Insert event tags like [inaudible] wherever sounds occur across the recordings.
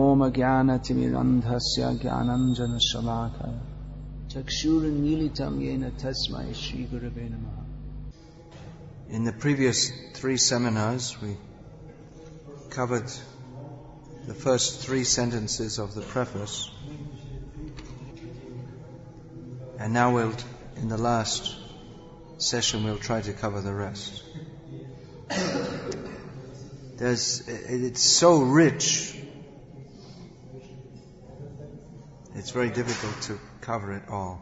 ॐ ज्ञानतिमिरन्धस्य ज्ञानञ्जनशलाकय चक्षुरुन्मीलितं येन तस्मै श्रीगुरवे नमः In the previous three seminars, we covered the first three sentences of the preface. And now we'll, in the last session, we'll try to cover the rest. There's, it's so rich, it's very difficult to cover it all.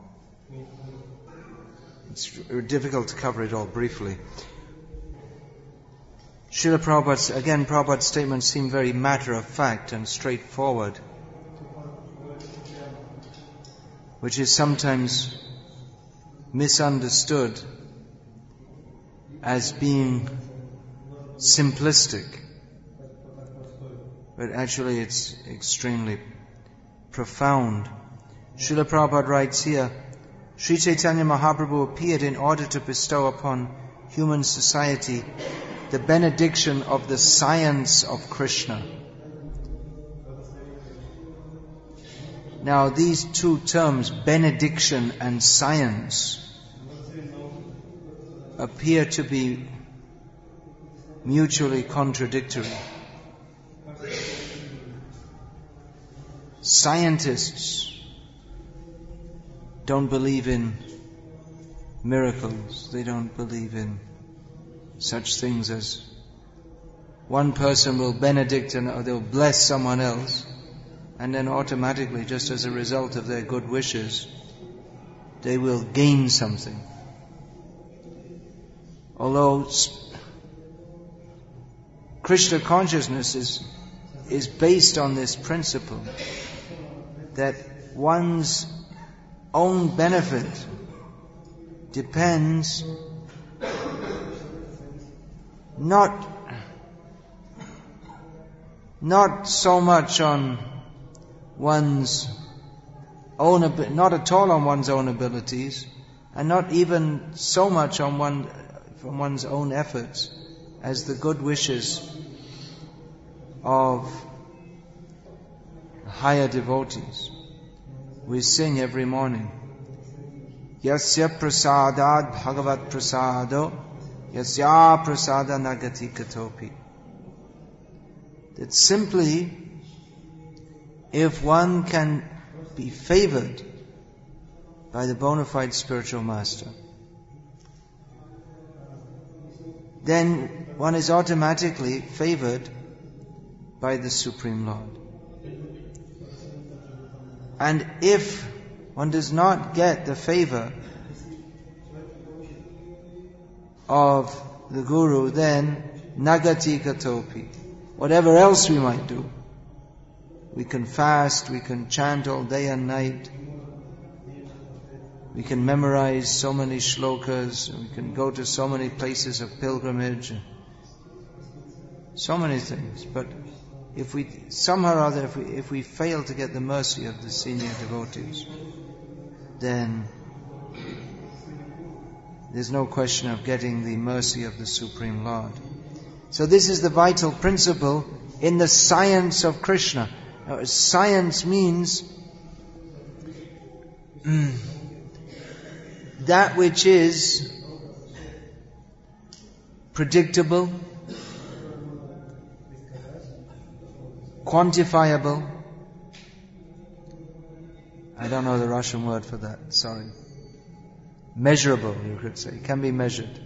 It's difficult to cover it all briefly. Srila Prabhupada's, again, Prabhupada's statements seem very matter of fact and straightforward, which is sometimes misunderstood as being simplistic, but actually it's extremely profound. Srila Prabhupada writes here, Sri Chaitanya Mahaprabhu appeared in order to bestow upon human society the benediction of the science of Krishna. Now these two terms, benediction and science, appear to be mutually contradictory. Scientists don't believe in miracles. They don't believe in such things as one person will benedict and they'll bless someone else and then automatically just as a result of their good wishes they will gain something although krishna consciousness is is based on this principle that one's own benefit depends not not so much on one's own not at all on one's own abilities and not even so much on one from one's own efforts as the good wishes of higher devotees we sing every morning yasya prasadad bhagavat prasado Yasya prasada nagati katopi. That simply, if one can be favored by the bona fide spiritual master, then one is automatically favored by the Supreme Lord. And if one does not get the favor of the Guru, then nagati katopi. Whatever else we might do. We can fast, we can chant all day and night. We can memorize so many shlokas, we can go to so many places of pilgrimage, so many things. But if we, somehow or other, if we, if we fail to get the mercy of the senior devotees, then there's no question of getting the mercy of the Supreme Lord. So this is the vital principle in the science of Krishna. Now, science means mm, that which is predictable, quantifiable. I don't know the Russian word for that, sorry measurable, you could say, it can be measured.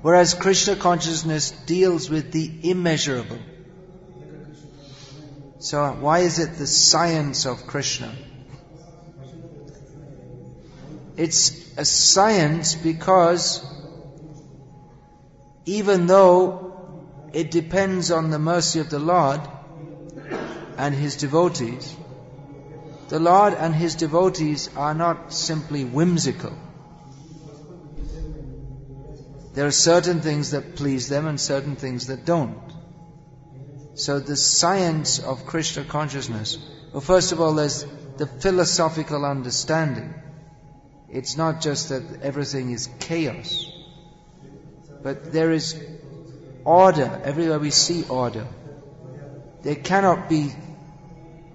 Whereas Krishna consciousness deals with the immeasurable. So why is it the science of Krishna? It's a science because even though it depends on the mercy of the Lord and His devotees, the Lord and His devotees are not simply whimsical. There are certain things that please them and certain things that don't. So the science of Krishna consciousness, well first of all there's the philosophical understanding. It's not just that everything is chaos, but there is order, everywhere we see order. There cannot be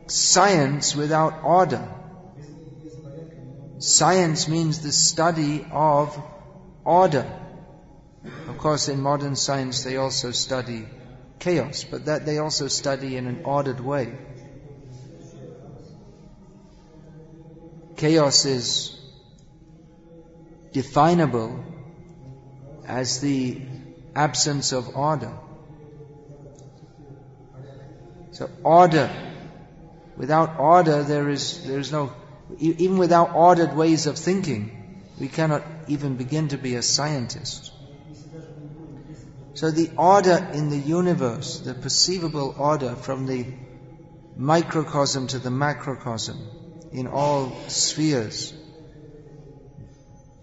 science without order. Science means the study of order. Of course, in modern science they also study chaos, but that they also study in an ordered way. Chaos is definable as the absence of order. So order, without order there is, there is no, even without ordered ways of thinking, we cannot even begin to be a scientist. So the order in the universe, the perceivable order from the microcosm to the macrocosm in all spheres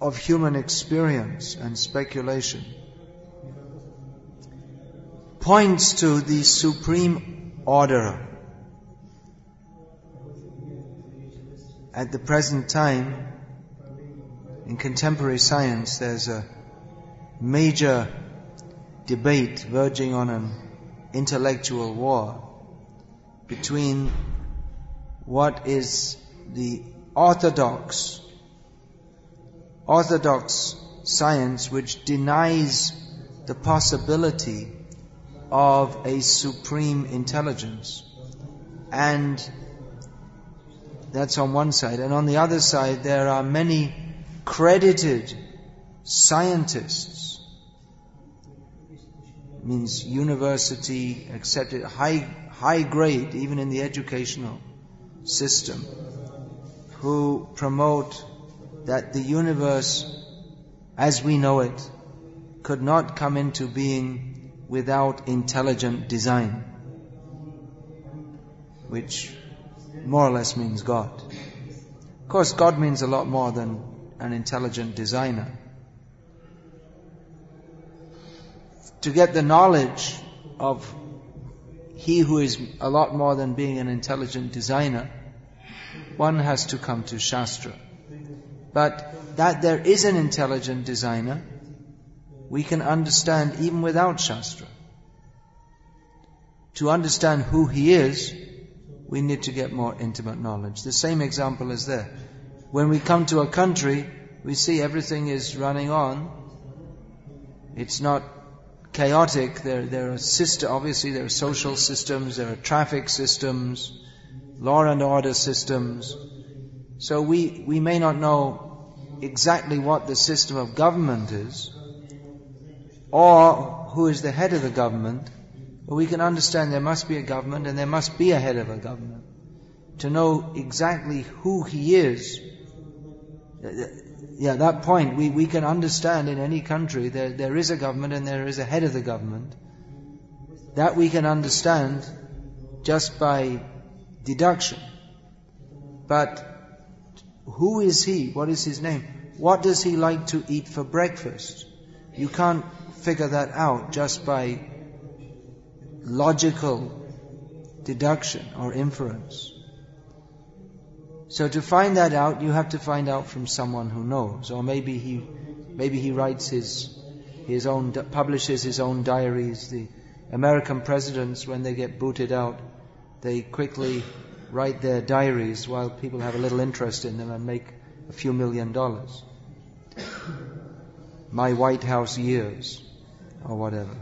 of human experience and speculation points to the supreme order. At the present time, in contemporary science, there's a major debate verging on an intellectual war between what is the orthodox orthodox science which denies the possibility of a supreme intelligence. And that's on one side. And on the other side, there are many credited scientists, means university accepted, high, high grade, even in the educational system, who promote that the universe as we know it could not come into being without intelligent design, which more or less means God. Of course, God means a lot more than an intelligent designer. To get the knowledge of He who is a lot more than being an intelligent designer, one has to come to Shastra. But that there is an intelligent designer we can understand even without Shastra. To understand who He is, we need to get more intimate knowledge. The same example is there. When we come to a country, we see everything is running on. It's not chaotic. There, there are system, obviously there are social systems, there are traffic systems, law and order systems. So we, we may not know exactly what the system of government is, or who is the head of the government, we can understand there must be a government and there must be a head of a government. To know exactly who he is, yeah, that point, we, we can understand in any country there, there is a government and there is a head of the government. That we can understand just by deduction. But who is he? What is his name? What does he like to eat for breakfast? You can't figure that out just by logical deduction or inference. So to find that out, you have to find out from someone who knows, or maybe he, maybe he writes his, his own, publishes his own diaries. The American presidents, when they get booted out, they quickly write their diaries while people have a little interest in them and make a few million dollars. My White House years or whatever.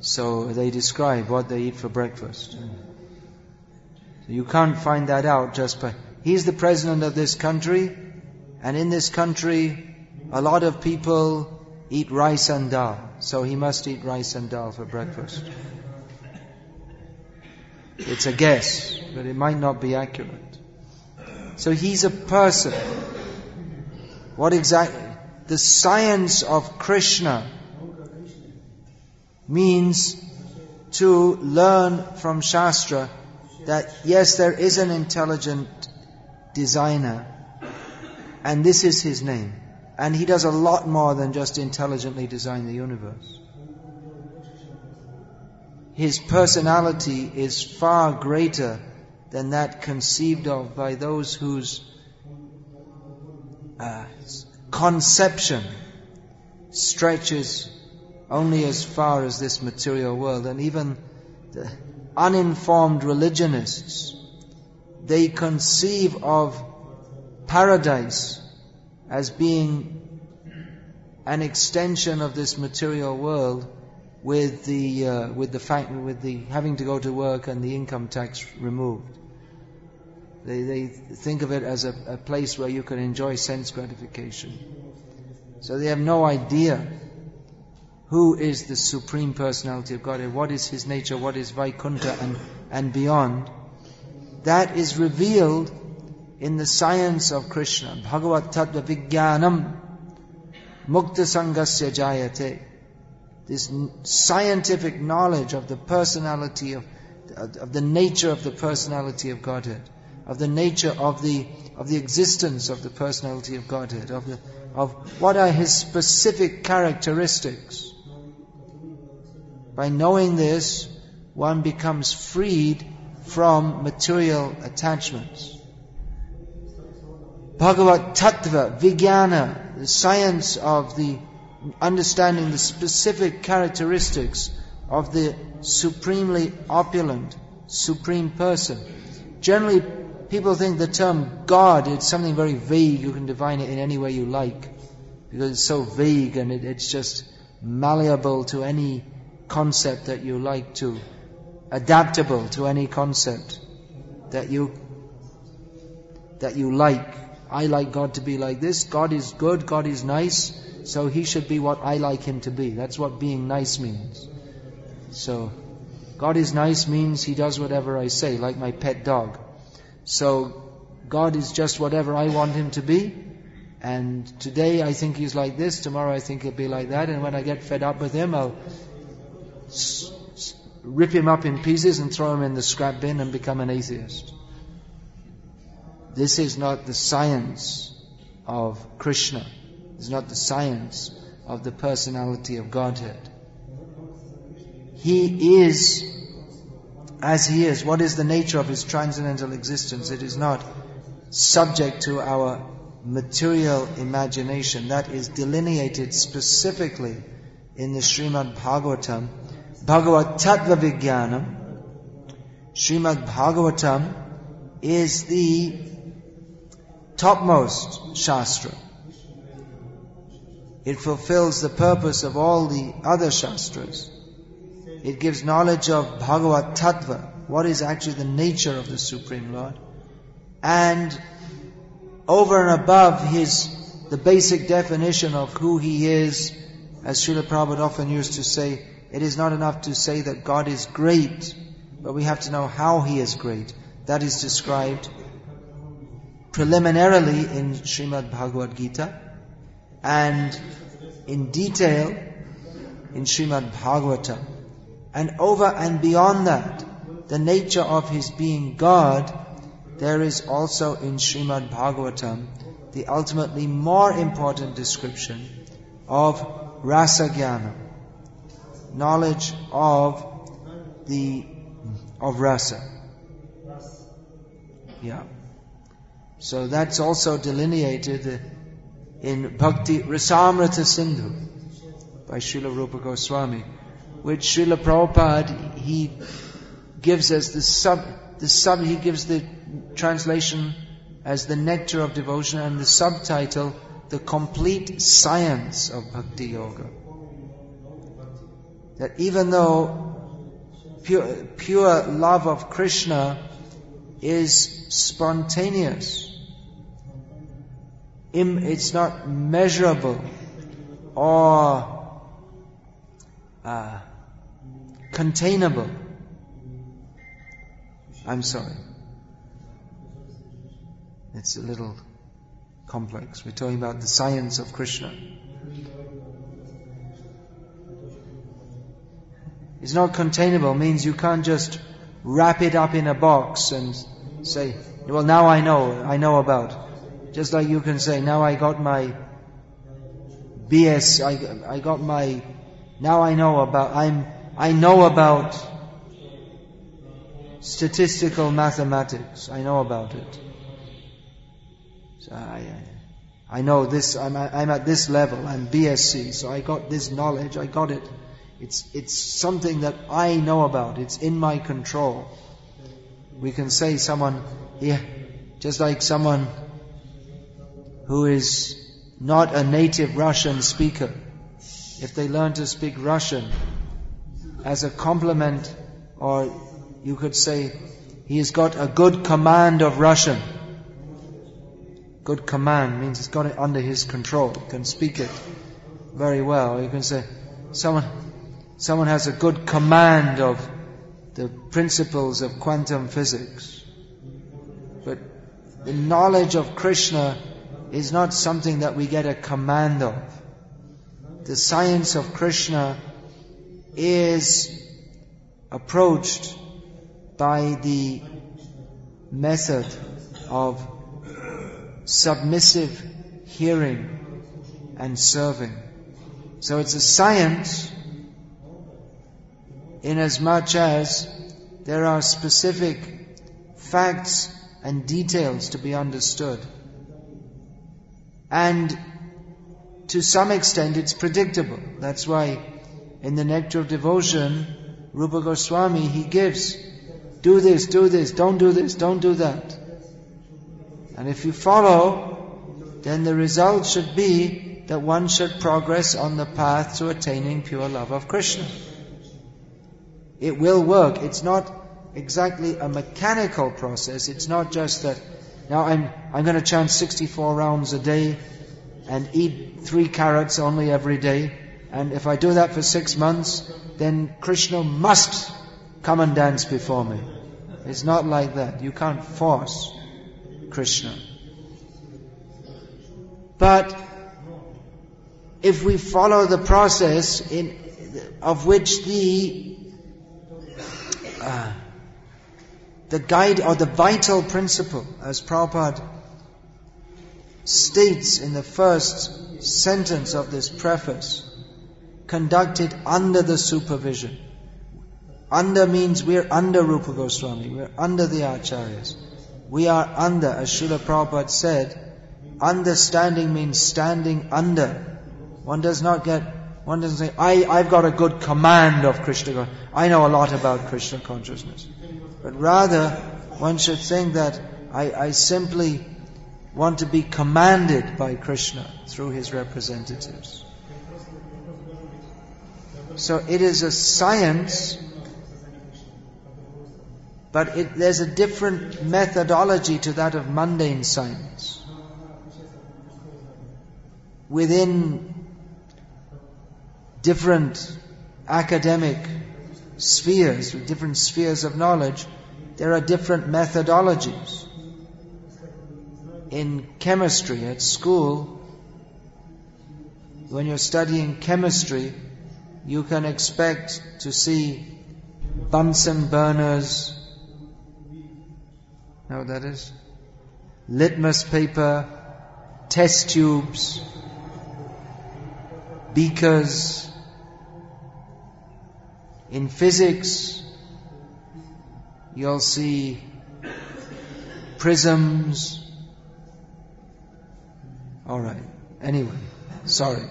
So they describe what they eat for breakfast. You can't find that out just by, he's the president of this country, and in this country, a lot of people eat rice and dal, so he must eat rice and dal for breakfast. It's a guess, but it might not be accurate. So he's a person. What exactly? The science of Krishna means to learn from Shastra that yes, there is an intelligent designer and this is his name. And he does a lot more than just intelligently design the universe. His personality is far greater than that conceived of by those whose uh, conception stretches only as far as this material world. And even the uninformed religionists, they conceive of paradise as being an extension of this material world with the uh, with the fact with the having to go to work and the income tax removed. They they think of it as a, a place where you can enjoy sense gratification. So they have no idea who is the Supreme Personality of Godhead, what is His nature, what is Vaikuntha and, and beyond. That is revealed in the science of Krishna. Bhagavat Tattva Vijnanam Mukta Sangasya Jayate. This scientific knowledge of the personality of, of the nature of the personality of Godhead, of the nature of the, of the existence of the personality of Godhead, of, the, of what are His specific characteristics. By knowing this, one becomes freed from material attachments. Bhagavat Tattva, Vijnana, the science of the understanding the specific characteristics of the supremely opulent, supreme person. Generally, people think the term God is something very vague. You can define it in any way you like because it's so vague and it, it's just malleable to any concept that you like to, adaptable to any concept that you, that you like. I like God to be like this. God is good. God is nice. So He should be what I like Him to be. That's what being nice means. So, God is nice means He does whatever I say, like my pet dog. So, God is just whatever I want Him to be. And today I think He's like this, tomorrow I think He'll be like that, and when I get fed up with Him, I'll rip him up in pieces and throw him in the scrap bin and become an atheist. This is not the science of Krishna. It's not the science of the personality of Godhead. He is as He is. What is the nature of His transcendental existence? It is not subject to our material imagination. That is delineated specifically in the Srimad Bhagavatam Bhagavad Tattva Vijnanam, Srimad Bhagavatam is the topmost Shastra. It fulfills the purpose of all the other Shastras. It gives knowledge of Bhagavad Tattva, what is actually the nature of the Supreme Lord. And over and above his, the basic definition of who he is, as Srila Prabhupada often used to say, it is not enough to say that God is great, but we have to know how He is great. That is described preliminarily in Srimad Bhagavad Gita and in detail in Srimad Bhagavatam. And over and beyond that, the nature of His being God, there is also in Srimad Bhagavatam the ultimately more important description of Rasa knowledge of the of rasa. Yeah. So that's also delineated in Bhakti Rasamrita Sindhu by Srila Rupa Goswami, which Srila Prabhupada he gives as the sub the sub he gives the translation as the nectar of devotion and the subtitle the complete science of bhakti yoga. That even though pure, pure love of Krishna is spontaneous, it's not measurable or uh, containable. I'm sorry. It's a little complex. We're talking about the science of Krishna. It's not containable means you can't just wrap it up in a box and say, well, now I know, I know about. Just like you can say, now I got my BS, I, I got my, now I know about, I'm, I know about statistical mathematics. I know about it. So I, uh, I know this, I'm, I'm at this level, I'm BSc, so I got this knowledge, I got it. It's, it's something that I know about, it's in my control. We can say someone, yeah, just like someone who is not a native Russian speaker, if they learn to speak Russian as a compliment, or you could say, he has got a good command of Russian. Good command means he's got it under his control, can speak it very well. You can say, someone, someone has a good command of the principles of quantum physics. But the knowledge of Krishna is not something that we get a command of. The science of Krishna is approached by the method of submissive hearing and serving. So it's a science in as much as there are specific facts and details to be understood. And to some extent it's predictable. That's why in the Nectar of Devotion, Rupa Goswami, he gives, do this, do this, don't do this, don't do that. And if you follow, then the result should be that one should progress on the path to attaining pure love of Krishna. It will work. It's not exactly a mechanical process. It's not just that now I'm, I'm going to chant 64 rounds a day and eat three carrots only every day. And if I do that for six months, then Krishna must come and dance before me. It's not like that. You can't force Krishna. But if we follow the process in, of which the uh, the guide or the vital principle, as Prabhupada states in the first sentence of this preface, conducted under the supervision. Under means we're under Rupa Goswami, we're under the Acharyas. We are under, as Srila Prabhupada said, understanding means standing under. One does not get, one doesn't say, I, I've got a good command of Krishna, I know a lot about Krishna consciousness. But rather, one should think that I, I simply want to be commanded by Krishna through his representatives. So it is a science, but it, there's a different methodology to that of mundane science. Within different academic spheres, different spheres of knowledge, there are different methodologies. In chemistry at school, when you're studying chemistry, you can expect to see Bunsen burners. Know what that is? Litmus paper, test tubes, beakers. In physics, you'll see prisms. Alright. Anyway, sorry.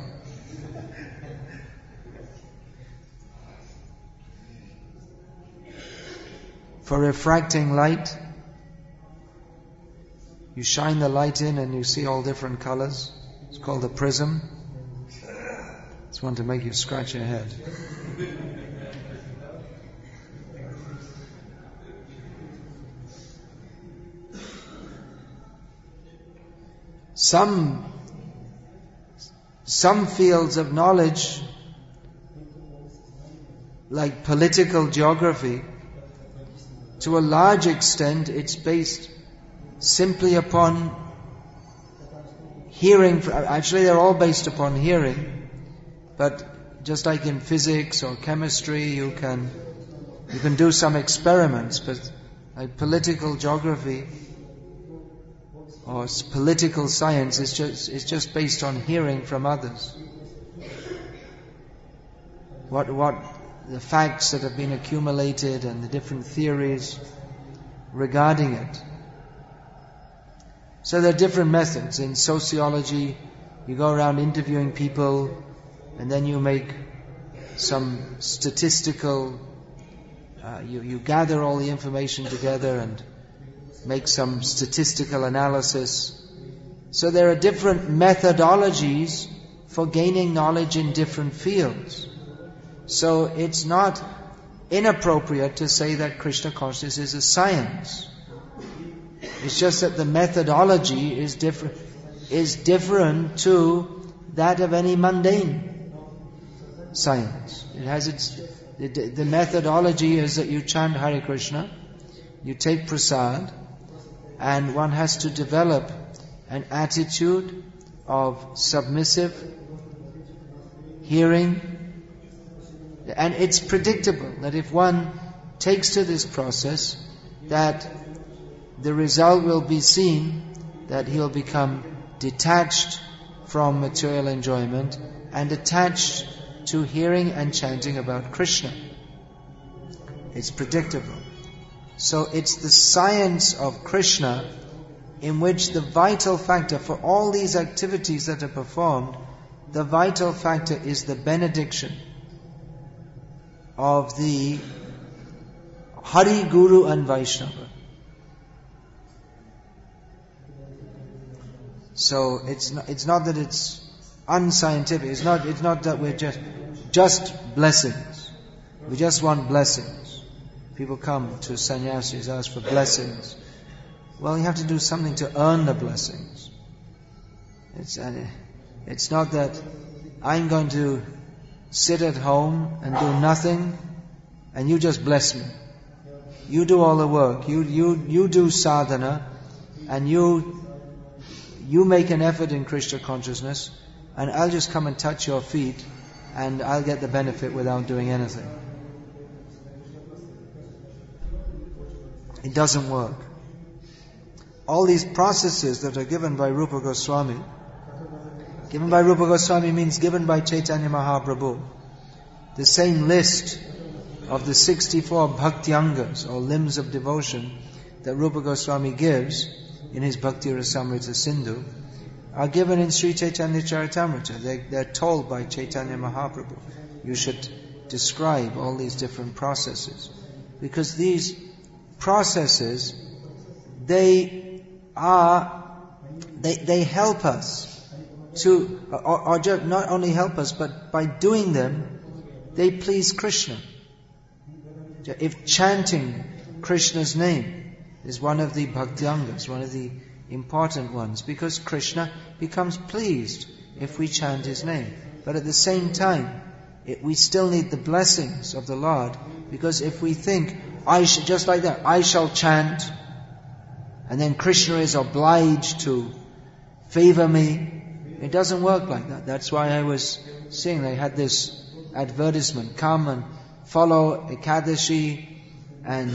For refracting light, you shine the light in and you see all different colors. It's called a prism. It's one to make you scratch your head. Some, some fields of knowledge, like political geography, to a large extent it's based simply upon hearing. Actually, they're all based upon hearing, but just like in physics or chemistry, you can you can do some experiments, but like political geography, or political science is just, is just based on hearing from others. What, what the facts that have been accumulated and the different theories regarding it. So there are different methods. In sociology, you go around interviewing people and then you make some statistical, uh, you, you gather all the information together and make some statistical analysis. So there are different methodologies for gaining knowledge in different fields. So it's not inappropriate to say that Krishna consciousness is a science. It's just that the methodology is different, is different to that of any mundane science. It has its, the, methodology is that you chant Hare Krishna, you take prasad, and one has to develop an attitude of submissive hearing, and it's predictable that if one takes to this process, that the result will be seen that he'll become detached from material enjoyment and attached to hearing and chanting about Krishna. It's predictable. So it's the science of Krishna in which the vital factor for all these activities that are performed, the vital factor is the benediction of the Hari Guru and Vaishnava. So it's not, it's not that it's unscientific. It's not, it's not that we're just, just blessings. We just want blessings. People come to sannyasis, ask for blessings. Well, you have to do something to earn the blessings. It's, uh, it's not that I'm going to sit at home and do nothing and you just bless me. You do all the work. You, you, you do sadhana and you you make an effort in Krishna consciousness, and I'll just come and touch your feet, and I'll get the benefit without doing anything. It doesn't work. All these processes that are given by Rupa Goswami, given by Rupa Goswami means given by Chaitanya Mahaprabhu. The same list of the 64 bhakti-angas or limbs of devotion that Rupa Goswami gives in his Bhakti Rasamrita Sindhu are given in Sri Chaitanya Charitamrita. They, they're told by Chaitanya Mahaprabhu, you should describe all these different processes. Because these processes, they are, they, they help us to, uh, or, or just not only help us, but by doing them, they please Krishna. If chanting Krishna's name is one of the bhakti-angas, one of the important ones, because Krishna becomes pleased if we chant His name. But at the same time, it, we still need the blessings of the Lord, because if we think, I just like that, I shall chant, and then Krishna is obliged to favor me, it doesn't work like that. That's why I was seeing they had this advertisement, come and follow Ekadashi and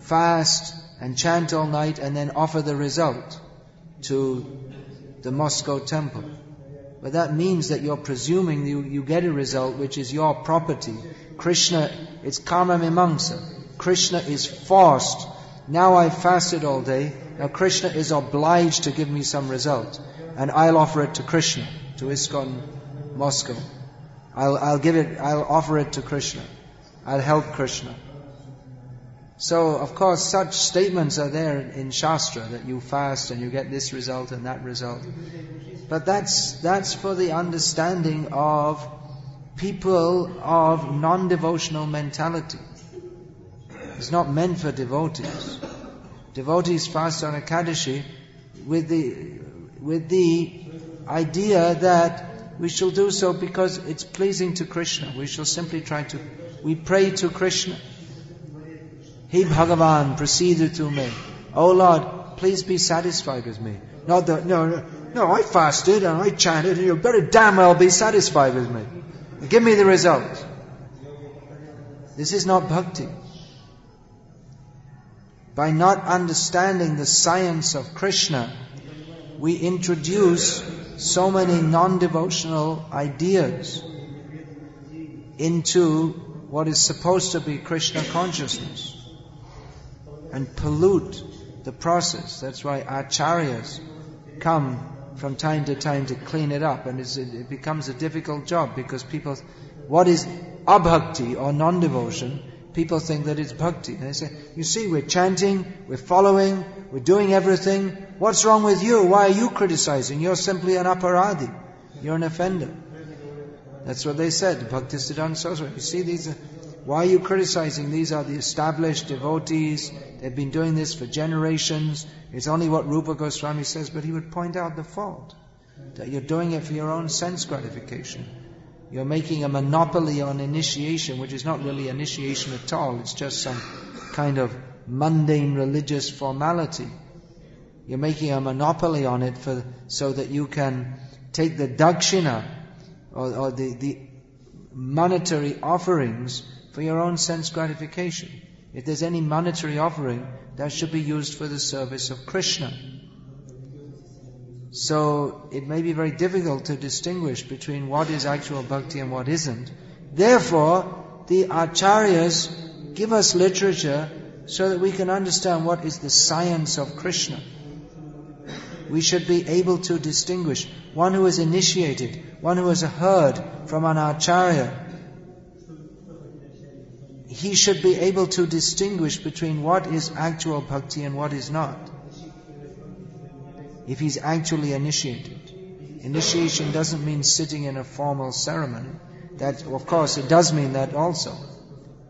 fast and chant all night and then offer the result to the Moscow temple. But that means that you're presuming you, you get a result which is your property. Krishna, it's karma mimamsa. Krishna is forced. Now I've fasted all day. Now Krishna is obliged to give me some result. And I'll offer it to Krishna, to ISKCON Moscow. I'll, I'll give it, I'll offer it to Krishna. I'll help Krishna. So, of course, such statements are there in Shastra that you fast and you get this result and that result. But that's, that's for the understanding of people of non-devotional mentality. It's not meant for devotees. Devotees fast on a Ekadashi with the, with the idea that we shall do so because it's pleasing to Krishna. We shall simply try to, we pray to Krishna. He Bhagavan, proceed to me. Oh Lord, please be satisfied with me. Not that, no, no, no, I fasted and I chanted and you better damn well be satisfied with me. Give me the result. This is not bhakti. By not understanding the science of Krishna, we introduce so many non-devotional ideas into what is supposed to be Krishna consciousness and pollute the process. That's why acharyas come from time to time to clean it up, and it becomes a difficult job because people, what is abhakti or non-devotion? People think that it's bhakti. And they say, you see, we're chanting, we're following, we're doing everything. What's wrong with you? Why are you criticizing? You're simply an aparadhi. You're an offender. That's what they said. Bhaktisiddhanta Saraswati. You see, these why are you criticizing? These are the established devotees. They've been doing this for generations. It's only what Rupa Goswami says, but he would point out the fault. That you're doing it for your own sense gratification. You're making a monopoly on initiation, which is not really initiation at all. It's just some kind of mundane religious formality. You're making a monopoly on it for, so that you can take the dakshina or, or the, the monetary offerings for your own sense gratification. If there's any monetary offering, that should be used for the service of Krishna. So it may be very difficult to distinguish between what is actual bhakti and what isn't. Therefore, the acharyas give us literature so that we can understand what is the science of Krishna. We should be able to distinguish one who is initiated, one who has heard from an acharya. He should be able to distinguish between what is actual bhakti and what is not if he's actually initiated. Initiation doesn't mean sitting in a formal ceremony. That, of course, it does mean that also.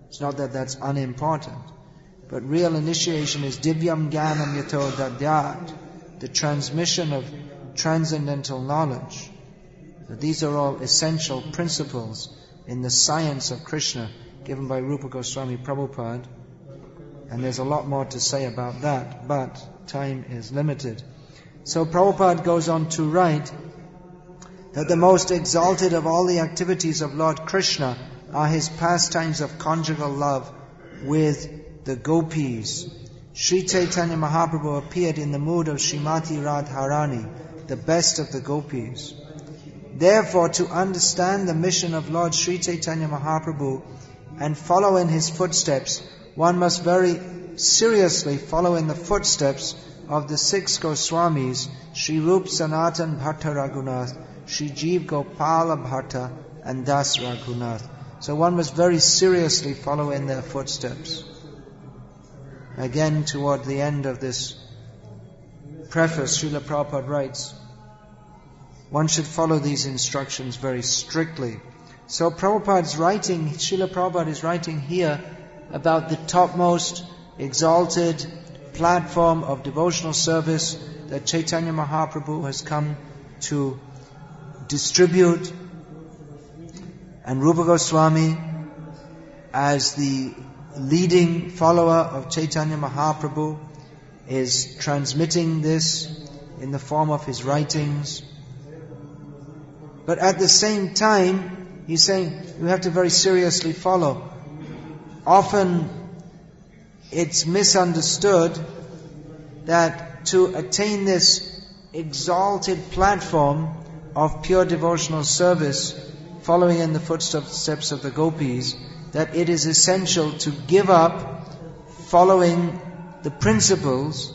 It's not that that's unimportant. But real initiation is divyam jnanam yato dadyat, the transmission of transcendental knowledge. So these are all essential principles in the science of Krishna given by Rupa Goswami Prabhupada. And there's a lot more to say about that, but time is limited. So Prabhupada goes on to write that the most exalted of all the activities of Lord Krishna are his pastimes of conjugal love with the gopis. Sri Chaitanya Mahaprabhu appeared in the mood of Srimati Radharani, the best of the gopis. Therefore, to understand the mission of Lord Sri Chaitanya Mahaprabhu and follow in his footsteps, one must very seriously follow in the footsteps of the six Goswamis, Sri Rup Sanatan Bhatta Raghunath, Sri Jeev Gopala Bhatta, and Das Raghunath. So one must very seriously follow in their footsteps. Again, toward the end of this preface, Srila Prabhupada writes, one should follow these instructions very strictly. So Prabhupada's writing, Srila Prabhupada is writing here about the topmost exalted platform of devotional service that Chaitanya Mahaprabhu has come to distribute. And Rupa Goswami, as the leading follower of Chaitanya Mahaprabhu, is transmitting this in the form of his writings. But at the same time, he's saying you have to very seriously follow. Often it's misunderstood that to attain this exalted platform of pure devotional service, following in the footsteps of the gopis, that it is essential to give up following the principles,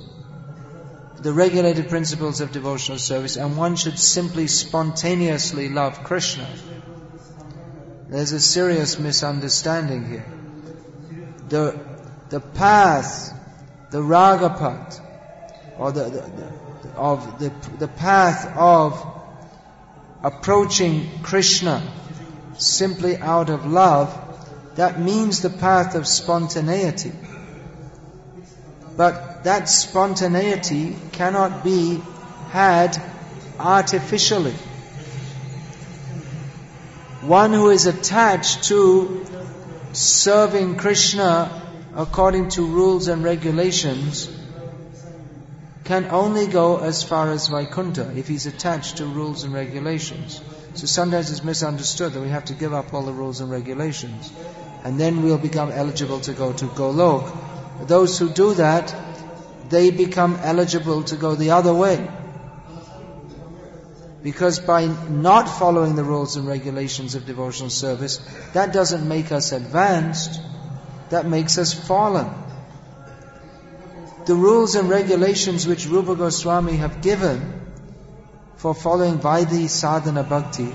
the regulated principles of devotional service, and one should simply spontaneously love Krishna. There's a serious misunderstanding here. The the path, the ragapat, or the, the, the, of the, the path of approaching Krishna simply out of love, that means the path of spontaneity. But that spontaneity cannot be had artificially. One who is attached to serving Krishna according to rules and regulations can only go as far as Vaikuntha if he's attached to rules and regulations. So sometimes it's misunderstood that we have to give up all the rules and regulations and then we'll become eligible to go to Golok. Those who do that, they become eligible to go the other way. Because by not following the rules and regulations of devotional service, that doesn't make us advanced, that makes us fallen. The rules and regulations which Rupa Goswami have given for following Vaidhi sadhana bhakti,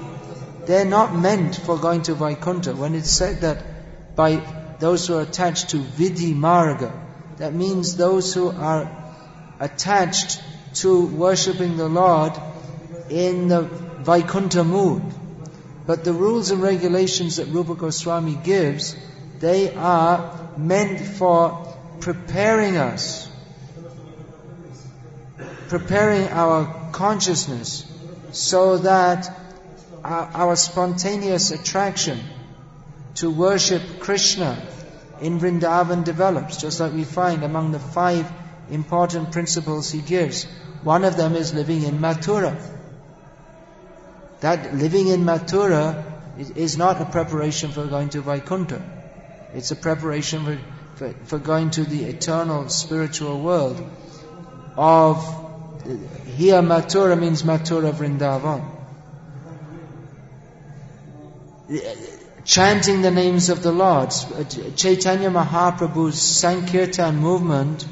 they're not meant for going to Vaikuntha. When it's said that by those who are attached to Vidhi Marga, that means those who are attached to worshipping the Lord in the Vaikuntha mood. But the rules and regulations that Rupa Goswami gives, they are meant for preparing us, preparing our consciousness so that our, our spontaneous attraction to worship Krishna in Vrindavan develops, just like we find among the five important principles he gives. One of them is living in Mathura. That living in Mathura is not a preparation for going to Vaikuntha. It's a preparation for, for, for going to the eternal spiritual world of here Mathura means Mathura Vrindavan. Chanting the names of the Lord. Chaitanya Mahaprabhu's Sankirtan movement,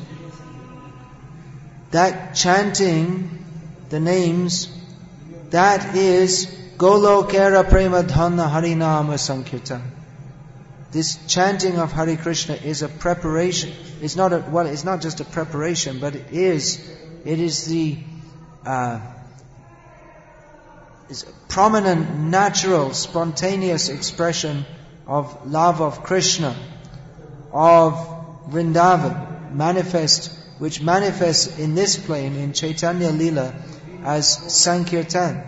that chanting the names that is Golokera Prema Dhana Harinama Sankirtan. This chanting of Hare Krishna is a preparation. It's not a, well, it's not just a preparation, but it is, it is the, uh, is prominent, natural, spontaneous expression of love of Krishna, of Vrindavan, manifest, which manifests in this plane in Chaitanya Lila as Sankirtan.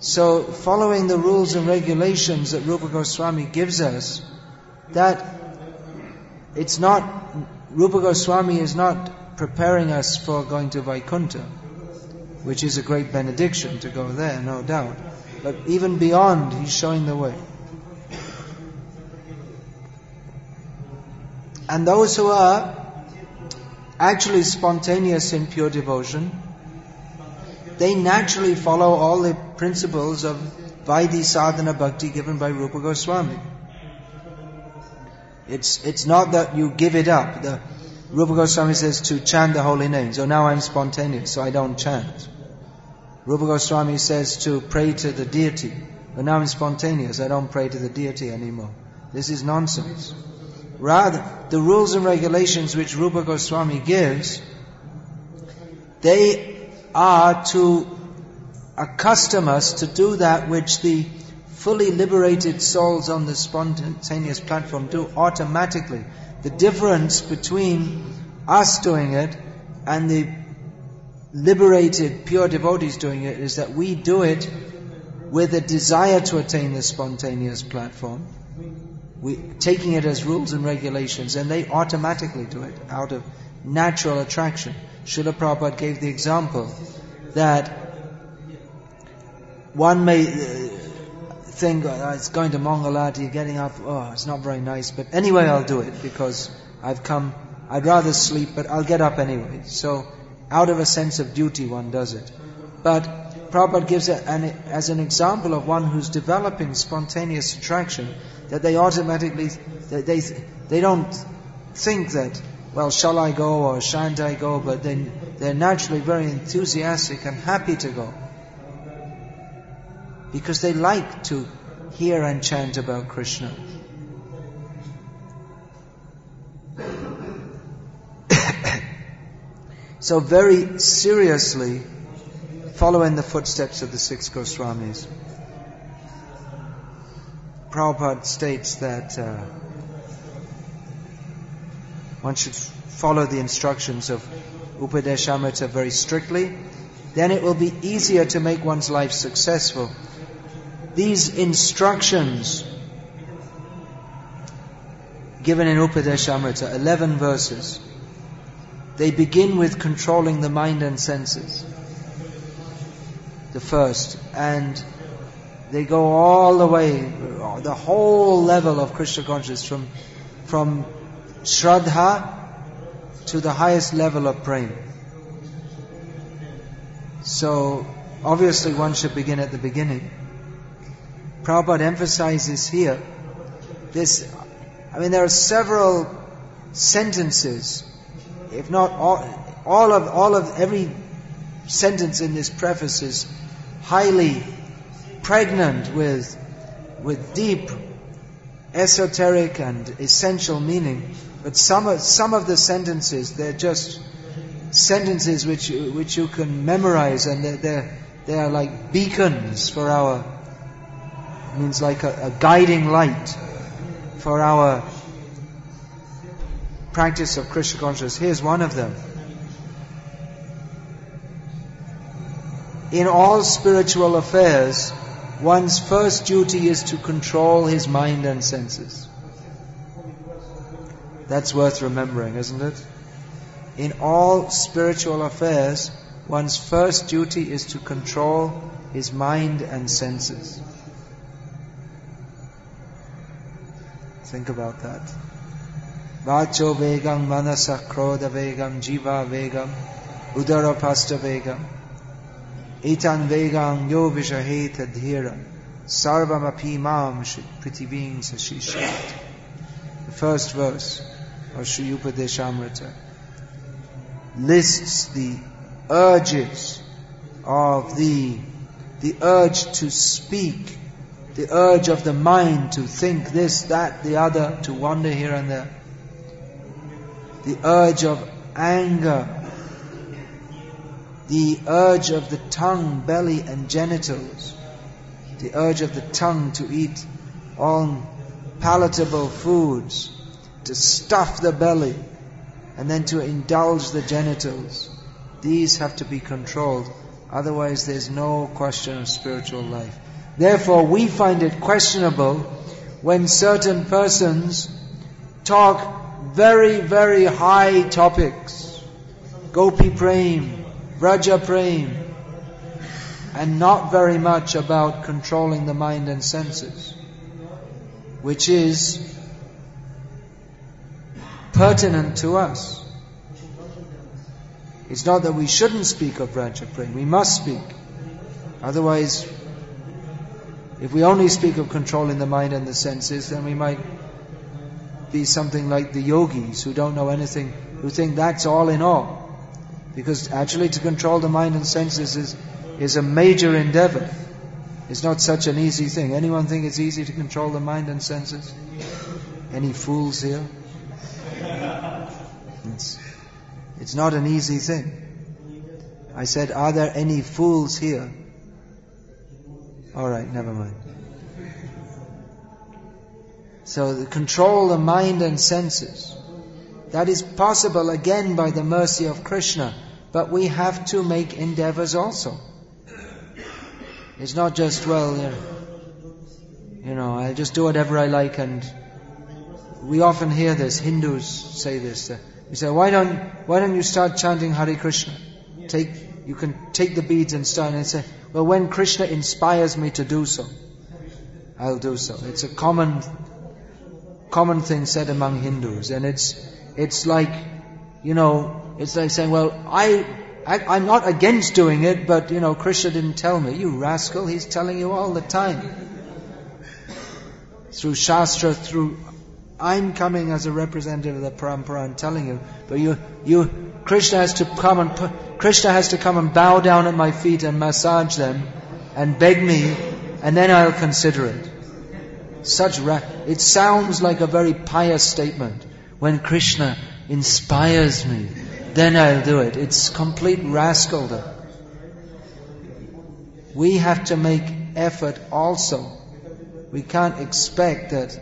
So, following the rules and regulations that Rupa Goswami gives us, that it's not, Rupa Goswami is not preparing us for going to Vaikuntha, which is a great benediction to go there, no doubt. But even beyond, he's showing the way. And those who are actually spontaneous in pure devotion, they naturally follow all the principles of Vaidhi Sadhana Bhakti given by Rupa Goswami. It's, it's not that you give it up. The, Rupa Goswami says to chant the holy name. So now I'm spontaneous, so I don't chant. Rupa Goswami says to pray to the deity. But now I'm spontaneous, I don't pray to the deity anymore. This is nonsense. Rather, the rules and regulations which Rupa Goswami gives, they are to accustom us to do that which the fully liberated souls on the spontaneous platform do automatically. The difference between us doing it and the liberated pure devotees doing it is that we do it with a desire to attain the spontaneous platform we, taking it as rules and regulations, and they automatically do it out of natural attraction. Srila Prabhupada gave the example that one may uh, oh, it's going to Mangalarati, getting up, oh, it's not very nice, but anyway I'll do it because I've come, I'd rather sleep, but I'll get up anyway. So, out of a sense of duty, one does it. But Prabhupada gives it an, as an example of one who's developing spontaneous attraction that they automatically, they, they, they don't think that, well, shall I go or shan't I go, but then they're naturally very enthusiastic and happy to go. Because they like to hear and chant about Krishna. [coughs] so very seriously follow in the footsteps of the six Goswamis. Prabhupada states that uh, one should follow the instructions of Upadeshamrita very strictly, then it will be easier to make one's life successful. These instructions given in Upadeshamrita, 11 verses, they begin with controlling the mind and senses. The first. And they go all the way, the whole level of Krishna consciousness from, from Shraddha to the highest level of prema. So, obviously one should begin at the beginning. Prabhupada emphasizes here this, I mean there are several sentences, if not all, all of, all of every sentence in this preface is highly pregnant with, with deep esoteric and essential meaning. But some of, some of the sentences, they're just sentences which, which you can memorize and they're, they're, they are like beacons for our, means like a, a guiding light for our practice of Krishna consciousness. Here's one of them. In all spiritual affairs, one's first duty is to control his mind and senses. That's worth remembering, isn't it? In all spiritual affairs, one's first duty is to control his mind and senses. Think about that. Vacho vegam manasa krodha vegam jihva vegam udaropastha vegam etan vegam yo vishaheta dhira sarvam api mam prithiving sashishat. The first verse of Sri Upadeshamrita lists the urges of the, the urge to speak, the urge of the mind to think this, that, the other, to wander here and there, the urge of anger, the urge of the tongue, belly, and genitals, the urge of the tongue to eat all palatable foods, to stuff the belly, and then to indulge the genitals. These have to be controlled. Otherwise, there's no question of spiritual life. Therefore, we find it questionable when certain persons talk very, very high topics. Gopi Prem, Raja Prem, and not very much about controlling the mind and senses, which is pertinent to us. It's not that we shouldn't speak of Raja Prem, we must speak. Otherwise, if we only speak of controlling the mind and the senses, then we might be something like the yogis who don't know anything, who think that's all in all. Because actually to control the mind and senses is, is a major endeavor. It's not such an easy thing. Anyone think it's easy to control the mind and senses? Any fools here? It's, it's not an easy thing. I said, Are there any fools here? Alright, never mind. So, control the mind and senses. That is possible again by the mercy of Krishna, but we have to make endeavors also. It's not just, well, uh, you know, I'll just do whatever I like and we often hear this, Hindus say this. Uh, we say, why don't, why don't you start chanting Hare Krishna? Take, you can take the beads and start and say, well, when Krishna inspires me to do so, I'll do so. It's a common, common thing said among Hindus. And it's, it's like, you know, it's like saying, well, I, I, am not against doing it, but, you know, Krishna didn't tell me. You rascal, he's telling you all the time. Through Shastra, through I'm coming as a representative of the parampara and telling you, but you, you, Krishna has to come and Krishna has to come and bow down at my feet and massage them and beg me, and then I'll consider it. Such ra- it sounds like a very pious statement. When Krishna inspires me, then I'll do it. It's complete rascaldom. We have to make effort also. We can't expect that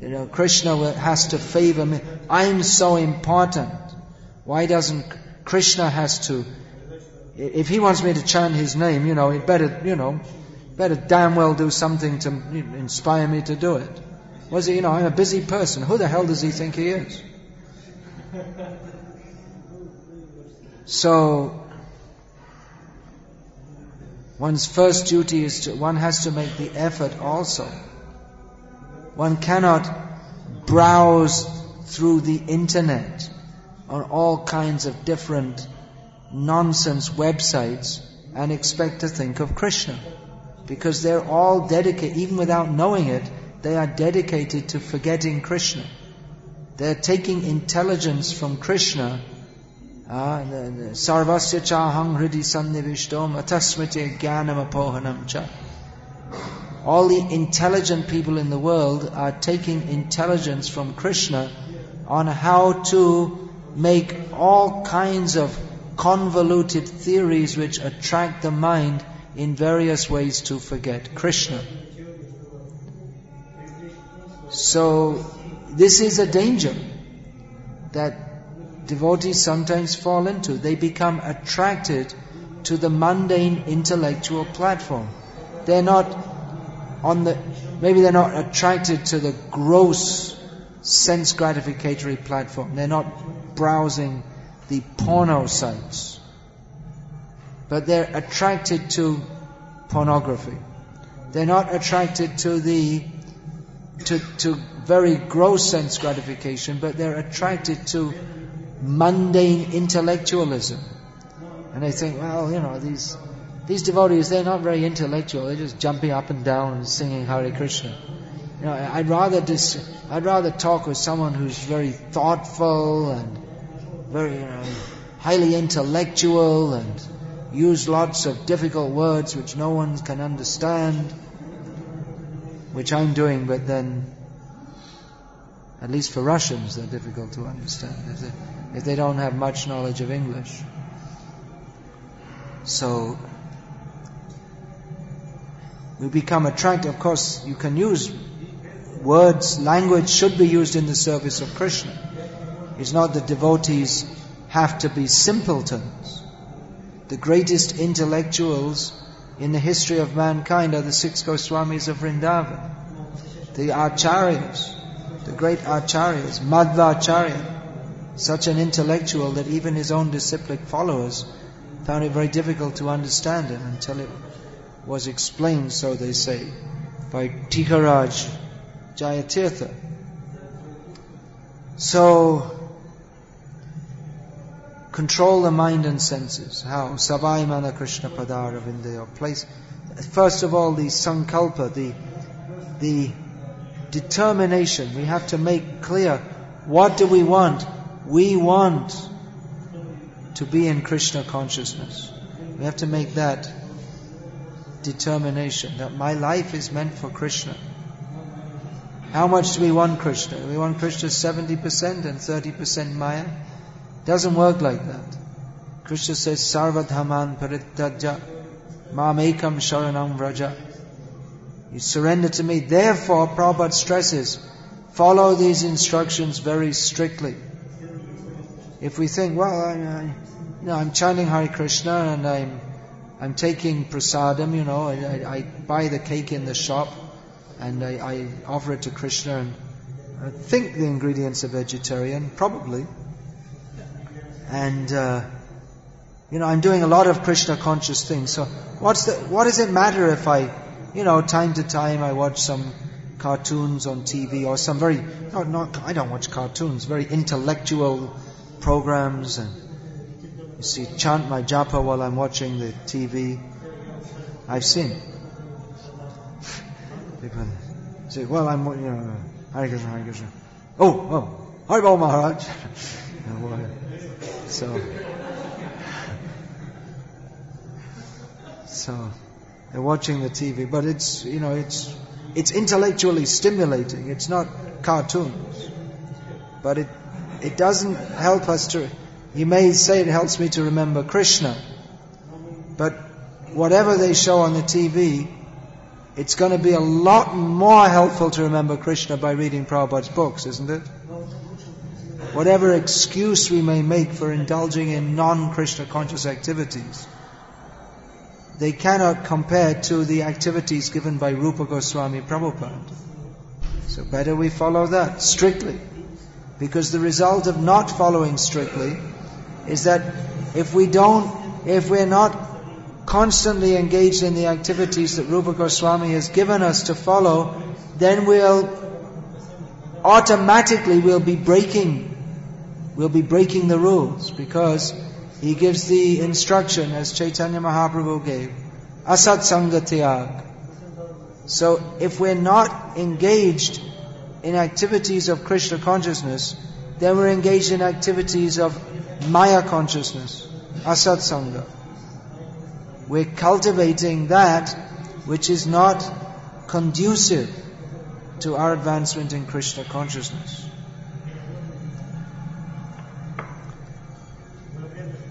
you know, Krishna has to favor me. I'm so important. Why doesn't Krishna has to, if he wants me to chant his name, you know, he better, you know, better damn well do something to inspire me to do it. Was it, you know, I'm a busy person. Who the hell does he think he is? So, one's first duty is to, one has to make the effort also. One cannot browse through the internet on all kinds of different nonsense websites and expect to think of Krishna. Because they're all dedicated, even without knowing it, they are dedicated to forgetting Krishna. They're taking intelligence from Krishna uh, sarvasya chahang hridi sannivishtom atasmriti jnanam apohanam cha. All the intelligent people in the world are taking intelligence from Krishna on how to make all kinds of convoluted theories which attract the mind in various ways to forget Krishna. So, this is a danger that devotees sometimes fall into. They become attracted to the mundane intellectual platform. They're not on the, maybe they're not attracted to the gross sense gratificatory platform. They're not browsing the porno sites. But they're attracted to pornography. They're not attracted to the to, to very gross sense gratification, but they're attracted to mundane intellectualism. And they think, well, you know, these these devotees, they're not very intellectual. They're just jumping up and down and singing Hare Krishna. You know, I'd rather dis, I'd rather talk with someone who's very thoughtful and very you know, highly intellectual and use lots of difficult words which no one can understand which I'm doing, but then, at least for Russians, they're difficult to understand if they, if they don't have much knowledge of English. So, we become attracted. Of course, you can use words, language should be used in the service of Krishna. It's not that devotees have to be simpletons. The greatest intellectuals in the history of mankind are the six Goswamis of Vrindavan, the Acharyas, the great Acharyas, Madhvacharya, such an intellectual that even his own disciplic followers found it very difficult to understand him until it was explained, so they say, by Tikaraj Jayatirtha. So, control the mind and senses. How? Savai mana Krishna padara vindayo. Place, first of all, the sankalpa, the, the determination. We have to make clear, what do we want? We want to be in Krishna consciousness. We have to make that determination that my life is meant for Krishna. How much do we want Krishna? We want Krishna 70% and 30% Maya? Doesn't work like that. Krishna says, Sarvadharman parityajya mamekam sharanam vraja. You surrender to me. Therefore, Prabhupada stresses, follow these instructions very strictly. If we think, well, I, I, you know, I'm chanting Hare Krishna and I'm, I'm taking prasadam, you know, I, I buy the cake in the shop and I, I offer it to Krishna and I think the ingredients are vegetarian, probably. And, uh, you know, I'm doing a lot of Krishna conscious things. So what's the, what does it matter if I, you know, time to time I watch some cartoons on TV or some very, no, not, I don't watch cartoons, very intellectual programs and you see, chant my japa while I'm watching the TV. I've seen. People say, well, I'm, you know, Hare Krishna, Hare Krishna. Oh, oh, Haribol Maharaj. [laughs] So, so they're watching the TV, but it's you know it's it's intellectually stimulating. It's not cartoons, but it it doesn't help us to. You may say it helps me to remember Krishna, but whatever they show on the TV, it's going to be a lot more helpful to remember Krishna by reading Prabhupada's books, isn't it? whatever excuse we may make for indulging in non-Krishna conscious activities, they cannot compare to the activities given by Rupa Goswami Prabhupada. So better we follow that strictly. Because the result of not following strictly is that if we don't, if we're not constantly engaged in the activities that Rupa Goswami has given us to follow, then we'll automatically we'll be breaking we'll be breaking the rules because he gives the instruction as Chaitanya Mahaprabhu gave, asat sangatyag. So if we're not engaged in activities of Krishna consciousness, then we're engaged in activities of Maya consciousness, asat sangha. We're cultivating that which is not conducive to our advancement in Krishna consciousness.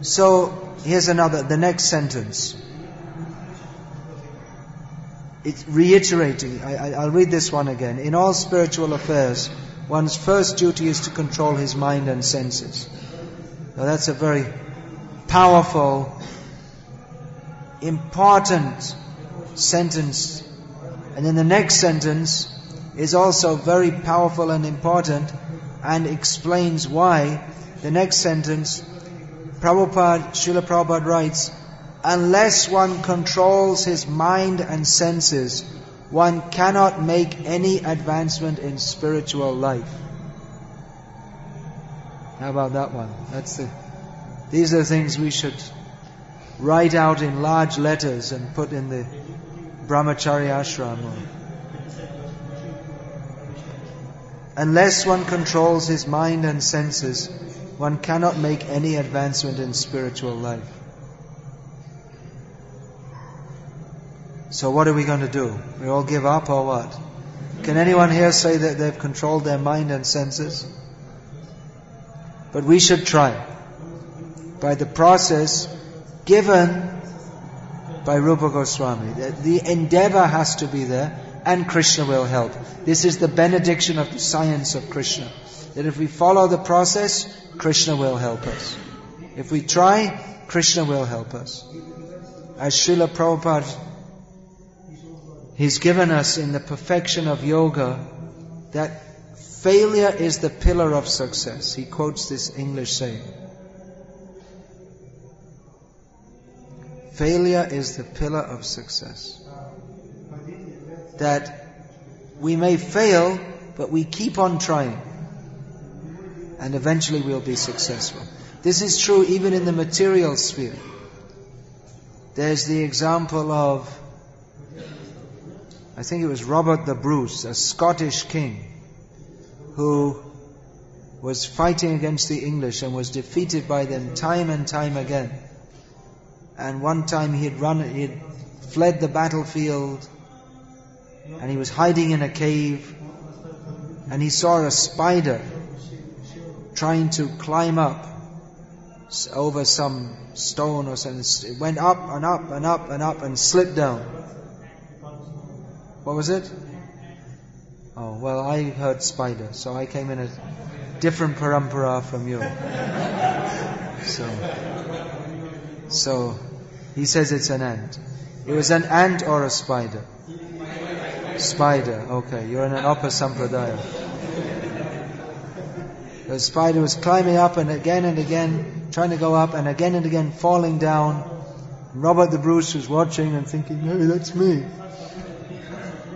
So, here's another, the next sentence. It's reiterating, I, will read this one again. In all spiritual affairs, one's first duty is to control his mind and senses. Now that's a very powerful, important sentence. And then the next sentence is also very powerful and important and explains why. The next sentence, Prabhupada, Srila Prabhupada writes, unless one controls his mind and senses, one cannot make any advancement in spiritual life. How about that one? That's the, these are things we should write out in large letters and put in the brahmacharya ashram. Unless one controls his mind and senses, one cannot make any advancement in spiritual life. So what are we going to do? We all give up or what? Can anyone here say that they've controlled their mind and senses? But we should try. By the process given by Rupa Goswami. The endeavor has to be there and Krishna will help. This is the benediction of the science of Krishna. That if we follow the process, Krishna will help us. If we try, Krishna will help us. As Srila Prabhupada He's given us in the perfection of yoga that failure is the pillar of success. He quotes this English saying. Failure is the pillar of success. That we may fail, but we keep on trying. And eventually we'll be successful. This is true even in the material sphere. There's the example of I think it was Robert the Bruce, a Scottish king, who was fighting against the English and was defeated by them time and time again. And one time he had run, he had fled the battlefield, and he was hiding in a cave, and he saw a spider trying to climb up over some stone or something. It went up and up and up and up and slipped down. What was it? Oh, well, I heard spider, so I came in a different parampara from you. [laughs] So, so he says it's an ant. It was an ant or a spider? Spider, okay, you're in an upper sampradaya. The spider was climbing up and again and again, trying to go up and again and again falling down. Robert the Bruce was watching and thinking, hey, that's me.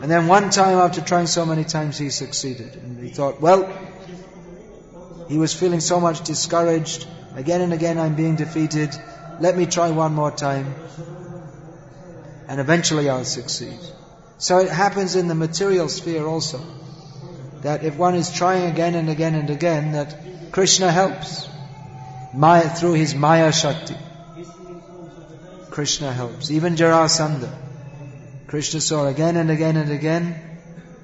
And then one time, after trying so many times, he succeeded. And he thought, well, he was feeling so much discouraged. Again and again, I'm being defeated. Let me try one more time. And eventually I'll succeed. So it happens in the material sphere also. That if one is trying again and again and again, that Krishna helps. Maya, through his Maya Shakti. Krishna helps. Even Jarasandha. Krishna saw again and again and again,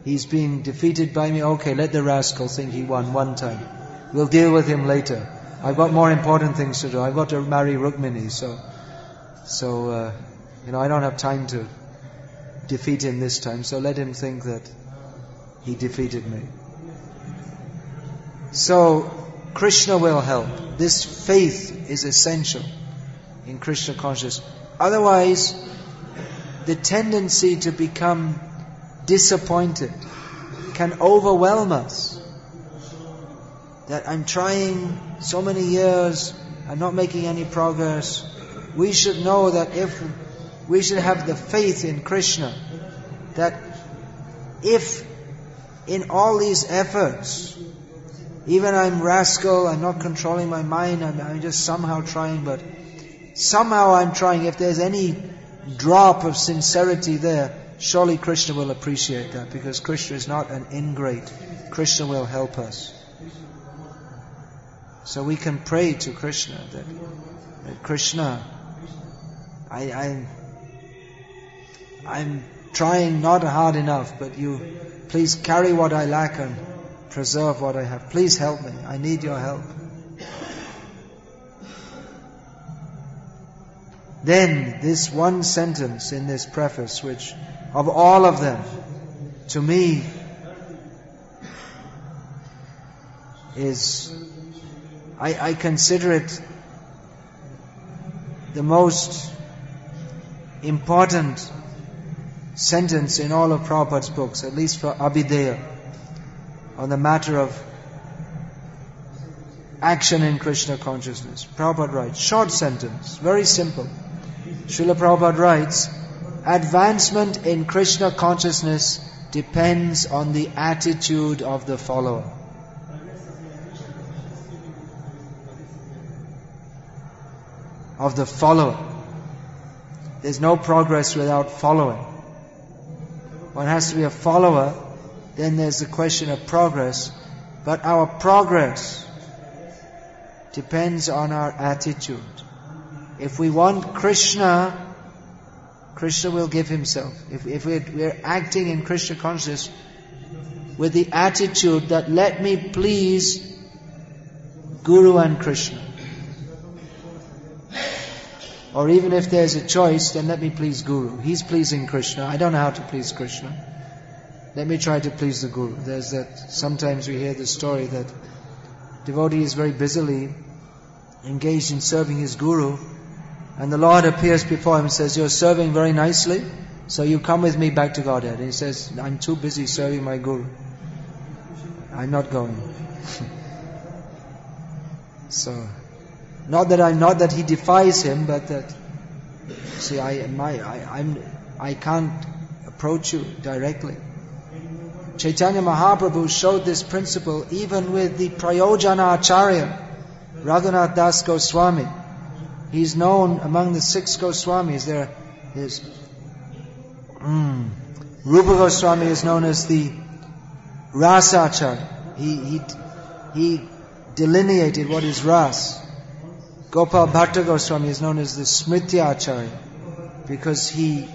he's being defeated by me. Okay, let the rascal think he won one time. We'll deal with him later. I've got more important things to do. I've got to marry Rukmini, so, so, uh, you know, I don't have time to defeat him this time, so let him think that he defeated me. So, Krishna will help. This faith is essential in Krishna consciousness. Otherwise, the tendency to become disappointed can overwhelm us. That I'm trying so many years, I'm not making any progress. We should know that if we should have the faith in Krishna, that if in all these efforts, even I'm rascal, I'm not controlling my mind, I'm, I'm just somehow trying, but somehow I'm trying. If there's any drop of sincerity there, surely Krishna will appreciate that because Krishna is not an ingrate. Krishna will help us. So we can pray to Krishna that, that Krishna, I, I, I'm trying not hard enough, but you please carry what I lack and preserve what I have. Please help me. I need your help. Then this one sentence in this preface, which of all of them, to me, is, I, I consider it the most important sentence in all of Prabhupada's books, at least for Abhidheya, on the matter of action in Krishna consciousness. Prabhupada writes, short sentence, very simple. Srila Prabhupada writes, advancement in Krishna consciousness depends on the attitude of the follower. Of the follower. There's no progress without following. One has to be a follower, then there's the question of progress. But our progress depends on our attitude. If we want Krishna, Krishna will give Himself. If, if we're, we're acting in Krishna consciousness with the attitude that let me please Guru and Krishna. Or even if there's a choice, then let me please Guru. He's pleasing Krishna. I don't know how to please Krishna. Let me try to please the Guru. There's that, sometimes we hear the story that devotee is very busily engaged in serving his Guru, and the Lord appears before him and says, You're serving very nicely, so you come with me back to Godhead. And he says, I'm too busy serving my Guru. I'm not going. [laughs] so, not that I'm not that he defies him, but that see, I my I, I'm I can't approach you directly. Chaitanya Mahaprabhu showed this principle even with the Prayojana Acharya, Raghunath Das Goswami. He's known among the six Goswamis. There is mm, Rupa Goswami is known as the Rasacharya. He he he delineated what is ras. Gopal Bhatta Goswami is known as the Smritya Acharya because he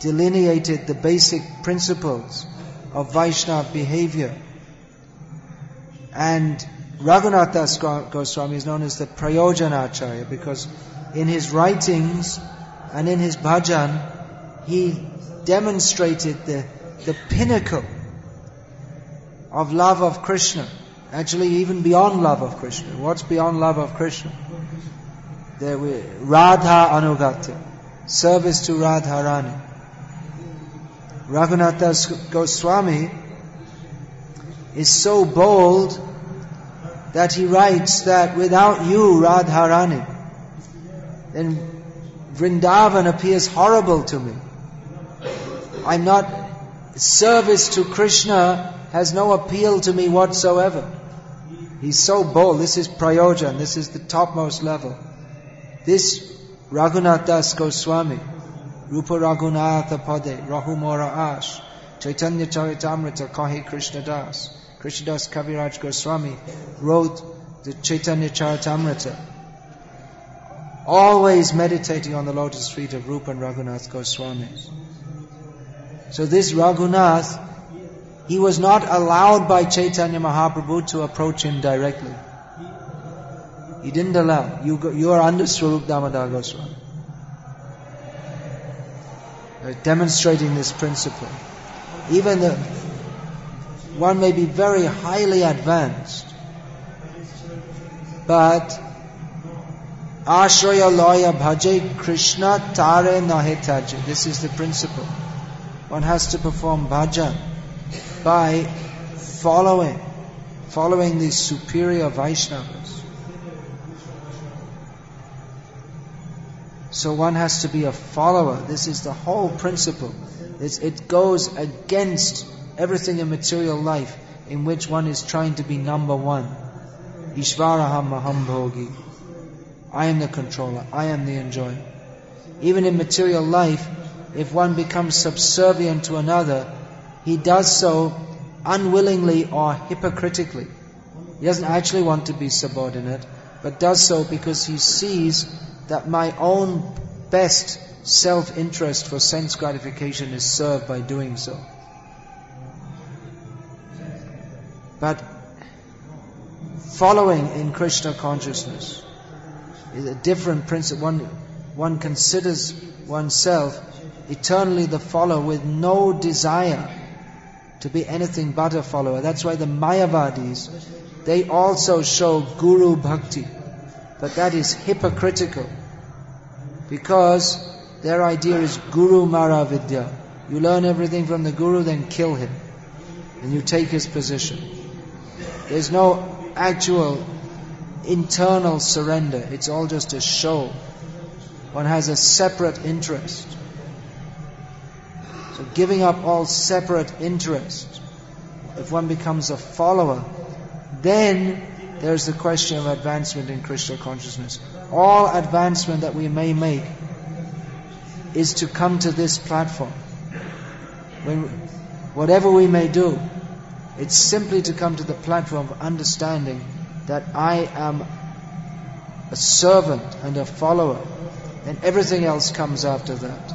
delineated the basic principles of Vaishnava behavior. And Raghunath Das Goswami is known as the Prayojana Acharya because in his writings and in his bhajan, he demonstrated the, the pinnacle of love of Krishna. Actually, even beyond love of Krishna. What's beyond love of Krishna? There we, Radha Anugata, service to Radharani. Raghunath Goswami is so bold that he writes that without you, Radharani, then Vrindavan appears horrible to me. I'm not, service to Krishna has no appeal to me whatsoever. He's so bold. This is Prayojan. This is the topmost level. This Raghunath Das Goswami, Rupa Raghunatha Pade, Rahumora Ash, Chaitanya Charitamrita Kahi Krishna Das, Krishna Das Kaviraj Goswami wrote the Chaitanya Charitamrita, always meditating on the lotus feet of Rupa and Raghunath Goswami. So this Raghunath, he was not allowed by Chaitanya Mahaprabhu to approach him directly. He didn't allow. You, go, you are under Swarup Damodar Goswami. Uh, demonstrating this principle. Even the, one may be very highly advanced, but Ashraya Loya Bhaje Krishna Tare Nahetaje. This is the principle. One has to perform bhajan by following, following the superior Vaishnavas. So one has to be a follower. This is the whole principle. It's, it goes against everything in material life in which one is trying to be number one. Ishvaraham maham bhogi. I am the controller. I am the enjoyer. Even in material life, if one becomes subservient to another, he does so unwillingly or hypocritically. He doesn't actually want to be subordinate, but does so because he sees that my own best self-interest for sense gratification is served by doing so. But following in Krishna consciousness is a different principle. One, one considers oneself eternally the follower with no desire to be anything but a follower. That's why the Mayavadis, they also show Guru Bhakti. But that is hypocritical. Because their idea is Guru Mara Vidya. You learn everything from the Guru, then kill him. And you take his position. There's no actual internal surrender. It's all just a show. One has a separate interest. So giving up all separate interest, if one becomes a follower, then there's the question of advancement in Krishna consciousness. All advancement that we may make is to come to this platform. When, whatever we may do, it's simply to come to the platform of understanding that I am a servant and a follower, and everything else comes after that.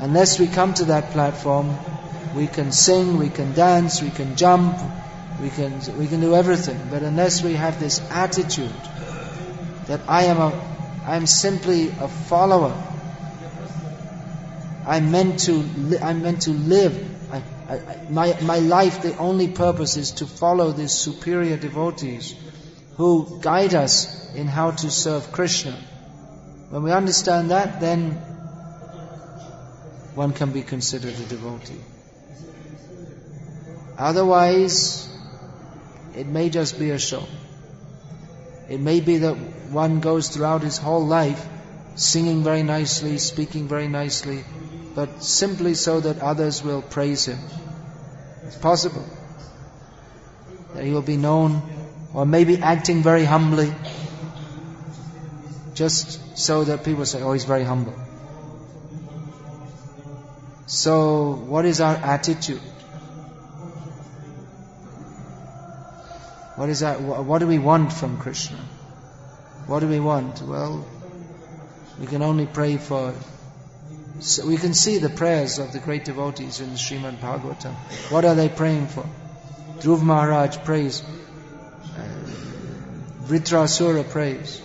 Unless we come to that platform, we can sing, we can dance, we can jump, we can, we can do everything. But unless we have this attitude that I am a, I'm simply a follower, I'm meant to, li- I'm meant to live. I, I, my, my life, the only purpose is to follow these superior devotees who guide us in how to serve Krishna. When we understand that, then one can be considered a devotee. Otherwise, it may just be a show. It may be that one goes throughout his whole life singing very nicely, speaking very nicely, but simply so that others will praise him. It's possible that he will be known, or maybe acting very humbly, just so that people say, oh, he's very humble. So, what is our attitude? What is that? What do we want from Krishna? What do we want? Well, we can only pray for. So we can see the prayers of the great devotees in the Srimad Bhagavatam. What are they praying for? Dhruv Maharaj prays. Uh, Vritrasura prays.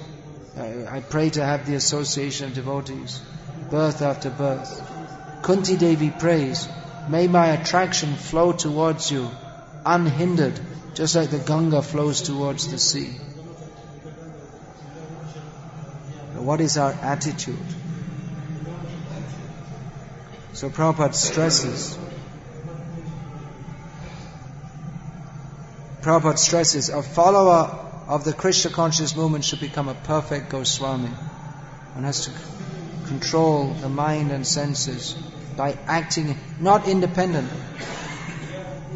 I, I pray to have the association of devotees, birth after birth. Kunti Devi prays, May my attraction flow towards you unhindered just like the Ganga flows towards the sea. What is our attitude? So Prabhupada stresses. Prabhupada stresses a follower of the Krishna conscious movement should become a perfect Goswami. One has to control the mind and senses by acting not independently.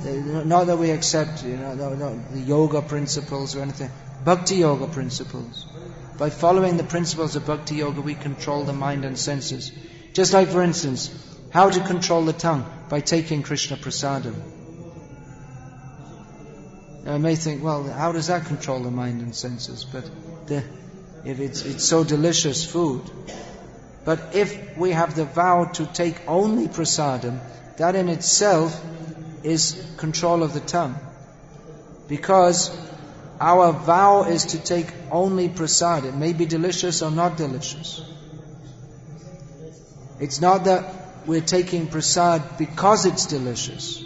Not that we accept, you know, no, no, the yoga principles or anything. Bhakti yoga principles. By following the principles of bhakti yoga, we control the mind and senses. Just like, for instance, how to control the tongue by taking Krishna prasadam. Now, I may think, well, how does that control the mind and senses? But the, if it's, it's so delicious food. But if we have the vow to take only prasadam, that in itself is control of the tongue. Because our vow is to take only prasad. It may be delicious or not delicious. It's not that we're taking prasad because it's delicious.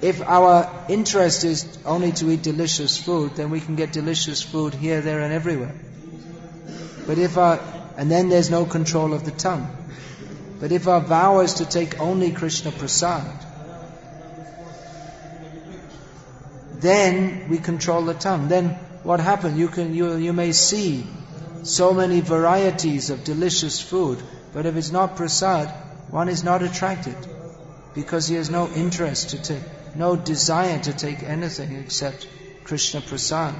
If our interest is only to eat delicious food, then we can get delicious food here, there, and everywhere. But if our, and then there's no control of the tongue. But if our vow is to take only Krishna Prasad, then we control the tongue. Then what happens? You can you you may see so many varieties of delicious food, but if it's not prasad, one is not attracted because he has no interest to take, no desire to take anything except Krishna prasad.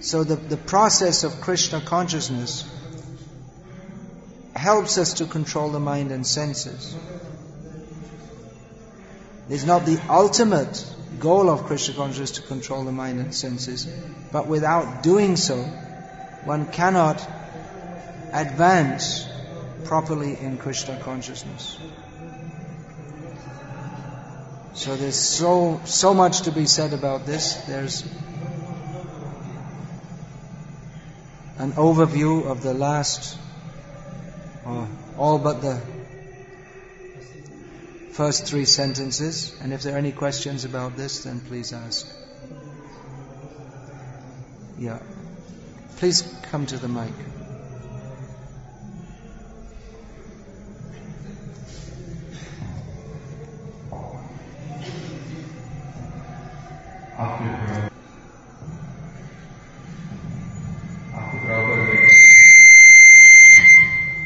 So the, the process of Krishna consciousness helps us to control the mind and senses. It's not the ultimate goal of Krishna consciousness to control the mind and senses, but without doing so, one cannot advance properly in Krishna consciousness. So there's so so much to be said about this. There's an overview of the last, uh, all but the first three sentences. And if there are any questions about this, then please ask. Yeah. Please come to the mic.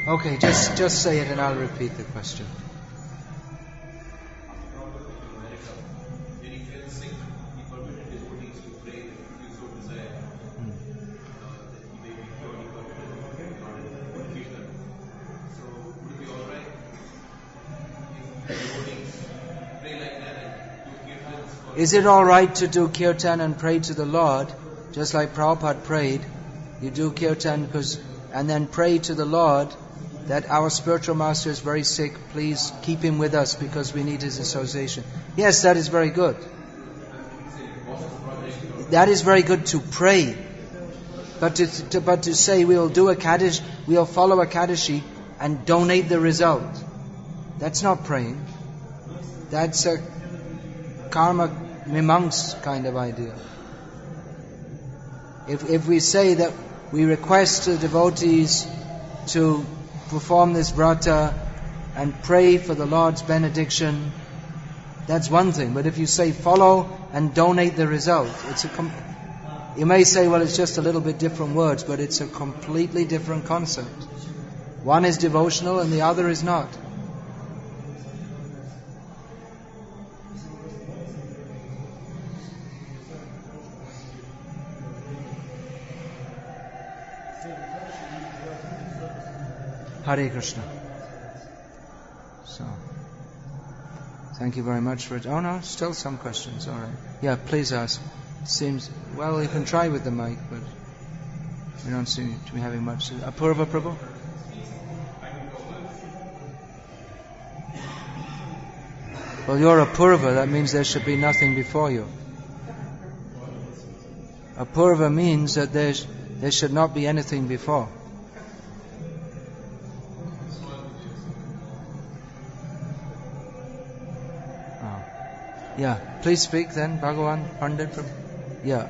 Okay, just just say it and I'll repeat the question. Is it alright to do kirtan and pray to the Lord, just like Prabhupada prayed? You do kirtan because, and then pray to the Lord that our spiritual master is very sick, please keep him with us because we need his association. Yes, that is very good. That is very good to pray. But to, to but to say we'll do Ekadashi, we'll follow Ekadashi and donate the result. That's not praying. That's a karma mimamsa kind of idea. If, if we say that we request the devotees to perform this vrata and pray for the Lord's benediction, that's one thing. But if you say follow and donate the result, it's a com- you may say, well, it's just a little bit different words, but it's a completely different concept. One is devotional and the other is not. Hare Krishna. So, thank you very much for it. Oh no, still some questions. All right. Yeah, please ask. Seems well, you can try with the mic, but we don't seem to be having much. Apurva Prabhu. Well, you're a Purva, that means there should be nothing before you. A purva means that there's, there should not be anything before. Yeah. Please speak then, Bhagavan Pandit from. Yeah.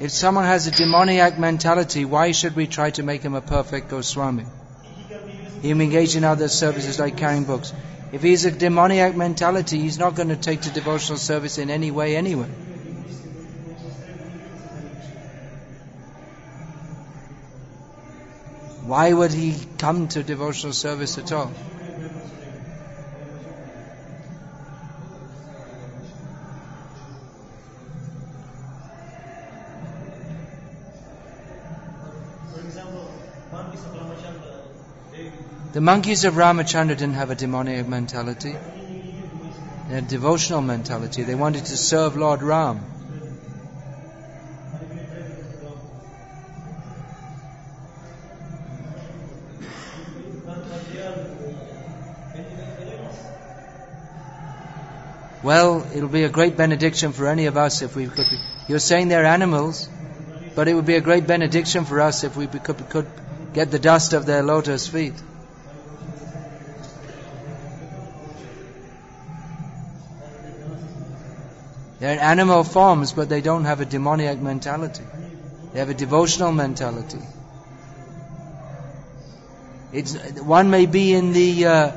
If someone has a demoniac mentality, why should we try to make him a perfect Goswami? Him engage in other services like carrying books. If he's a demoniac mentality, he's not going to take to devotional service in any way anyway. Why would he come to devotional service at all? The monkeys of Ramachandra didn't have a demoniac mentality. They had devotional mentality. They wanted to serve Lord Ram. Well, it'll be a great benediction for any of us if we could. Be, you're saying they're animals, but it would be a great benediction for us if we could, could get the dust of their lotus feet. They're in animal forms, but they don't have a demoniac mentality. They have a devotional mentality. It's, one may be in the, uh,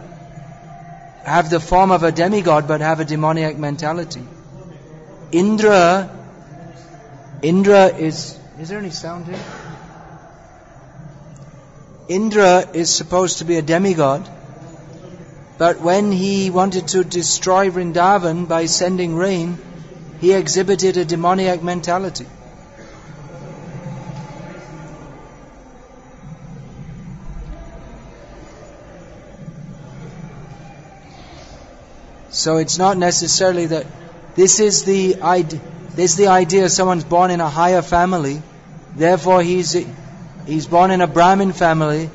have the form of a demigod, but have a demoniac mentality. Indra, Indra is, is there any sound here? Indra is supposed to be a demigod, but when he wanted to destroy Vrindavan by sending rain, he exhibited a demoniac mentality. So it's not necessarily that this is the idea, this is the idea someone's born in a higher family, therefore he's he's born in a Brahmin family,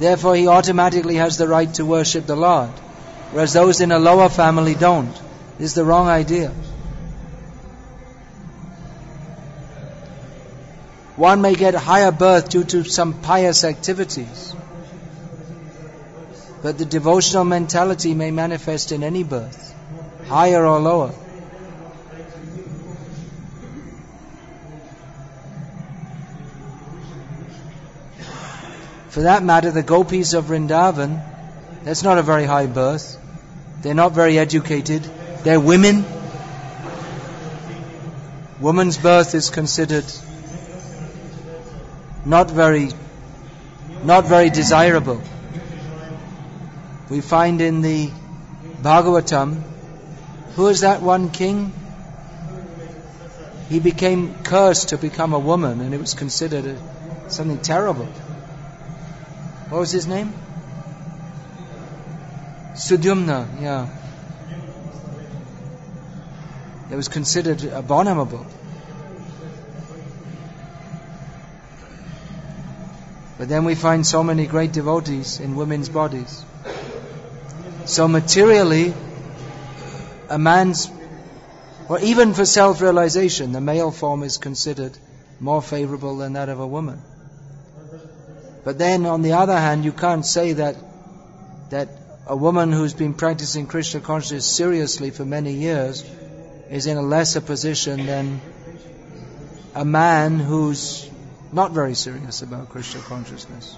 therefore he automatically has the right to worship the Lord, whereas those in a lower family don't. This is the wrong idea. One may get higher birth due to some pious activities. But the devotional mentality may manifest in any birth, higher or lower. For that matter, the gopis of Vrindavan, that's not a very high birth. They're not very educated. They're women. Woman's birth is considered not very, not very desirable. We find in the Bhagavatam, who is that one king? He became cursed to become a woman, and it was considered a, something terrible. What was his name? Sudyumna, yeah. It was considered abominable. But then we find so many great devotees in women's bodies. So materially, a man's, or even for self-realization, the male form is considered more favorable than that of a woman. But then, on the other hand, you can't say that that a woman who's been practicing Krishna consciousness seriously for many years is in a lesser position than a man who's not very serious about Krishna consciousness.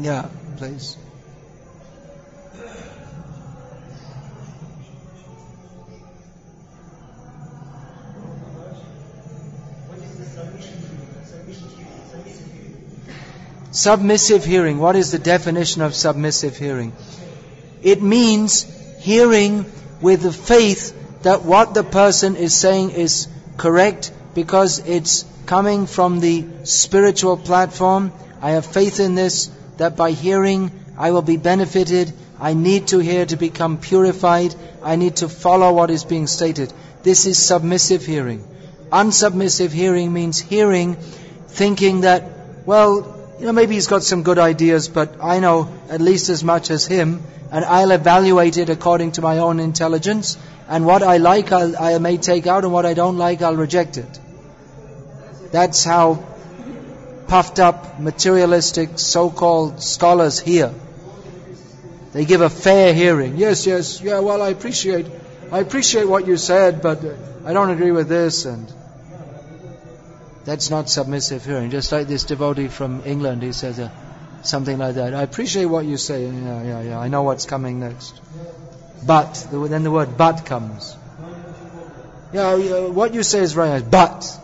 Yeah, please. Submissive hearing. What is the definition of submissive hearing? It means hearing with the faith that what the person is saying is correct because it's coming from the spiritual platform. I have faith in this, that by hearing I will be benefited. I need to hear to become purified. I need to follow what is being stated. This is submissive hearing. Unsubmissive hearing means hearing thinking that, well, you know, maybe he's got some good ideas, but I know at least as much as him, and I'll evaluate it according to my own intelligence, and what I like I'll, I may take out, and what I don't like I'll reject it. That's how puffed up, materialistic, so-called scholars hear. They give a fair hearing. Yes, yes, yeah, well, I appreciate, I appreciate what you said, but I don't agree with this, and that's not submissive hearing. Just like this devotee from England, he says uh, something like that. I appreciate what you say. Yeah, yeah, yeah. I know what's coming next. But then the word "but" comes. Yeah, what you say is right, but.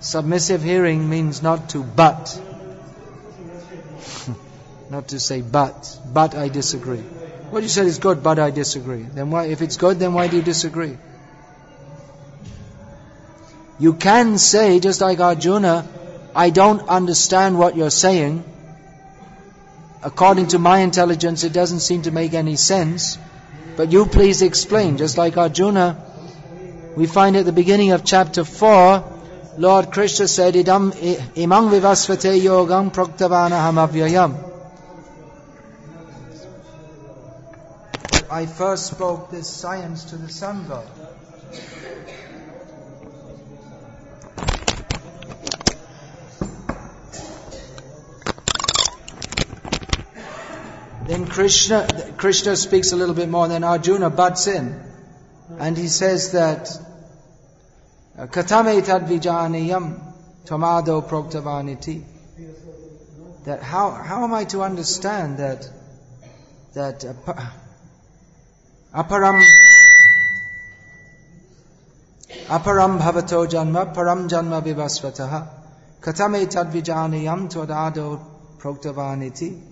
Submissive hearing means not to but. [laughs] not to say but. But I disagree. What you said is good, but I disagree. Then why, if it's good, then why do you disagree? You can say, just like Arjuna, I don't understand what you're saying. According to my intelligence, it doesn't seem to make any sense. But you please explain. Just like Arjuna, we find at the beginning of chapter 4, Lord Krishna said, imang vivasvate yogam proktavanaham avyayam. I first spoke this science to the sun god. Then Krishna, Krishna speaks a little bit more, and then Arjuna butts in. And he says that, Katame tad vijaniyam tamado proktavaniti. That how, how am I to understand that, that, uh, Aparam Aparam bhavato janma param janma vivasvataha katame tadvijaniyam todado proktavaniti.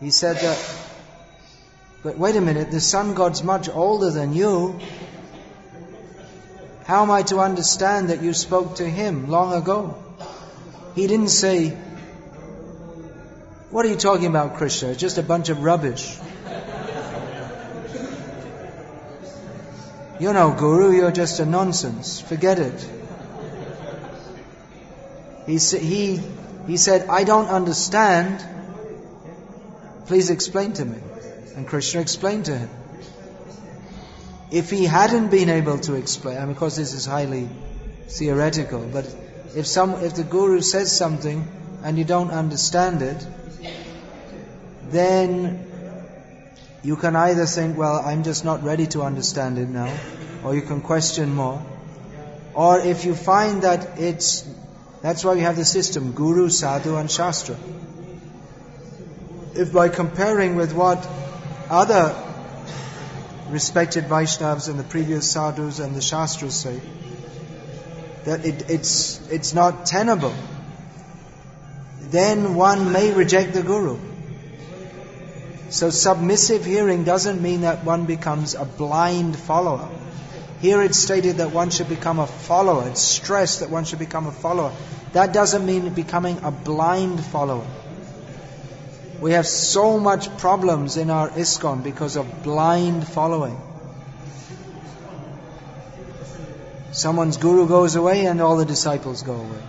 He said that, but wait a minute, the sun god's much older than you. How am I to understand that you spoke to him long ago? He didn't say, What are you talking about, Krishna? It's just a bunch of rubbish. You know, Guru, you're just a nonsense. Forget it. He, he, he said, I don't understand. Please explain to me. And Krishna explained to him. If he hadn't been able to explain, mean, of course this is highly theoretical, but if some, if the Guru says something and you don't understand it, then you can either think, well, I'm just not ready to understand it now, or you can question more. Or if you find that it's, that's why we have the system, Guru, Sadhu and Shastra. If by comparing with what other respected Vaishnavas and the previous Sadhus and the Shastras say, that it, it's, it's not tenable, then one may reject the Guru. So submissive hearing doesn't mean that one becomes a blind follower. Here it's stated that one should become a follower. It's stressed that one should become a follower. That doesn't mean becoming a blind follower. We have so much problems in our ISKCON because of blind following. Someone's guru goes away and all the disciples go away.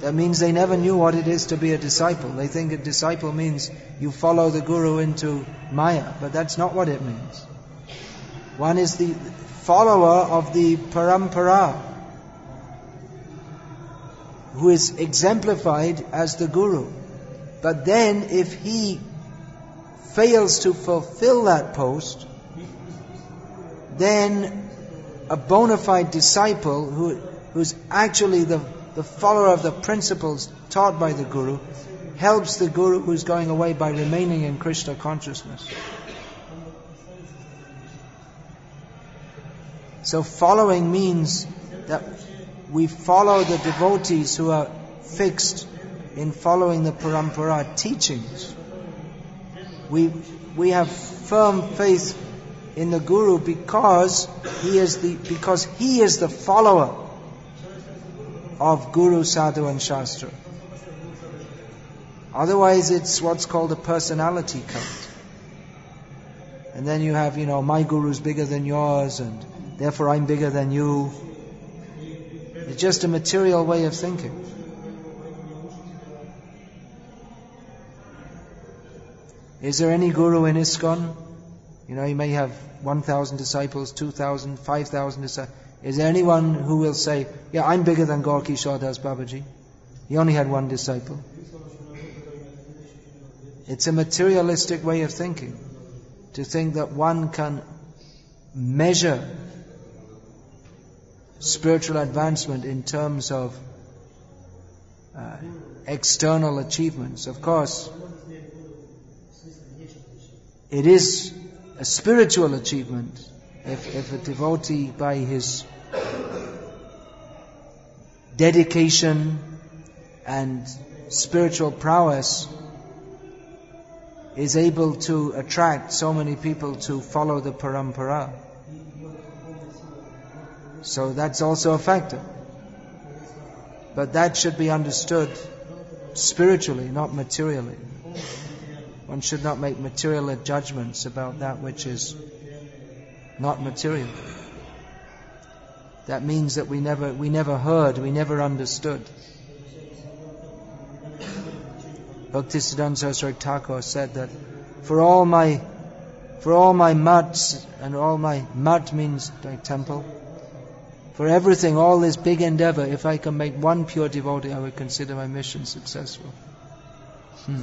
That means they never knew what it is to be a disciple. They think a disciple means you follow the guru into Maya, but that's not what it means. One is the follower of the parampara, who is exemplified as the guru. But then, if he fails to fulfill that post, then a bona fide disciple who, who's actually the the follower of the principles taught by the Guru, helps the Guru who's going away by remaining in Krishna consciousness. So following means that we follow the devotees who are fixed in following the parampara teachings. We, we have firm faith in the Guru because he is the, because he is the follower of Guru, Sadhu and Shastra. Otherwise it's what's called a personality cult. And then you have, you know, my guru's bigger than yours and therefore I'm bigger than you. It's just a material way of thinking. Is there any guru in ISKCON? You know, he may have 1,000 disciples, 2,000, 5,000 disciples. Is there anyone who will say, yeah, I'm bigger than Gaurkishor Das Babaji? He only had one disciple. It's a materialistic way of thinking. To think that one can measure spiritual advancement in terms of uh, external achievements. Of course, it is a spiritual achievement if, if a devotee by his dedication and spiritual prowess is able to attract so many people to follow the parampara. So that's also a factor. But that should be understood spiritually, not materially. One should not make material judgments about that which is not material. That means that we never, we never heard, we never understood. Bhaktisiddhanta Saraswati Thakur said that for all my, for all my mats and all my mat means like temple, for everything, all this big endeavor, if I can make one pure devotee, I would consider my mission successful. Hmm.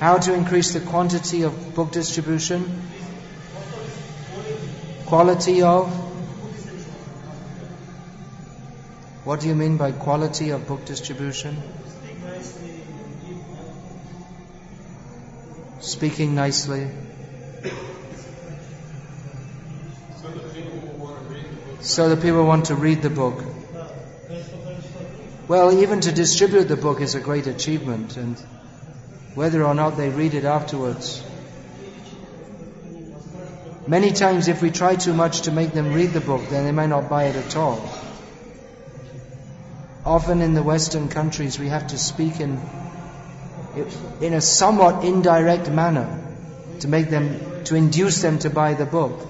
How to increase the quantity of book distribution? Quality of? What do you mean by quality of book distribution? Speaking nicely. So the people want to read the book. Well, even to distribute the book is a great achievement, and whether or not they read it afterwards. Many times, if we try too much to make them read the book, then they may not buy it at all. Often in the Western countries, we have to speak in, in a somewhat indirect manner to make them, to induce them to buy the book.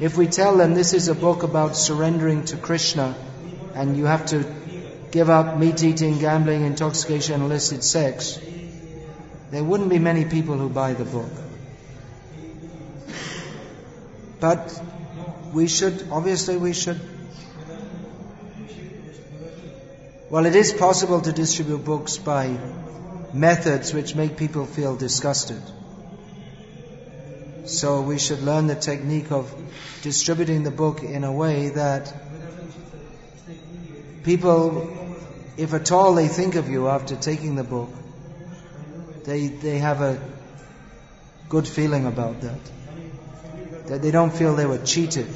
If we tell them this is a book about surrendering to Krishna and you have to give up meat eating, gambling, intoxication, and illicit sex, there wouldn't be many people who buy the book. But we should, obviously, we should. Well, it is possible to distribute books by methods which make people feel disgusted. So we should learn the technique of distributing the book in a way that people, if at all they think of you after taking the book, they, they have a good feeling about that. That they don't feel they were cheated.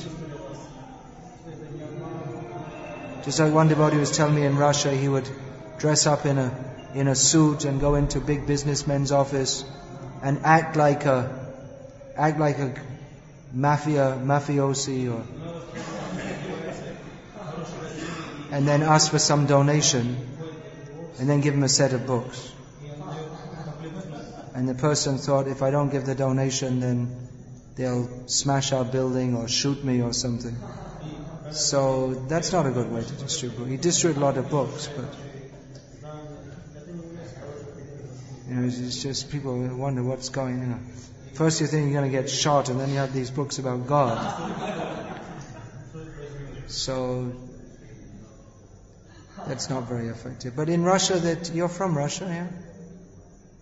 Just like one devotee was telling me in Russia, he would dress up in a, in a suit and go into big businessmen's office and act like a, act like a mafia, mafiosi or, and then ask for some donation and then give him a set of books. And the person thought, if I don't give the donation, then they'll smash our building or shoot me or something. So that's not a good way to distribute. He distributed a lot of books, but you know, it's just people wonder what's going. You know, first you think you're going to get shot, and then you have these books about God. So that's not very effective. But in Russia, that you're from Russia, yeah.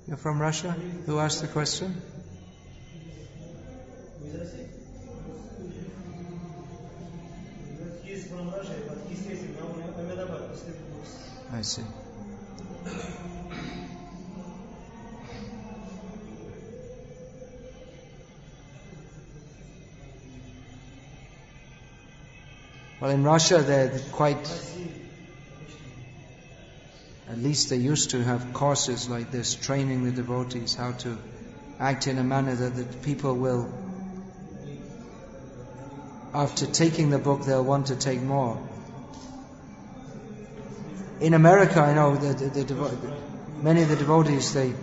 You're from Russia? Who asked the question? I see. Well, in Russia, they're quite. At least they used to have courses like this, training the devotees how to act in a manner that the people will, after taking the book, they'll want to take more. In America, I know that the, the, devo- many of the devotees, they,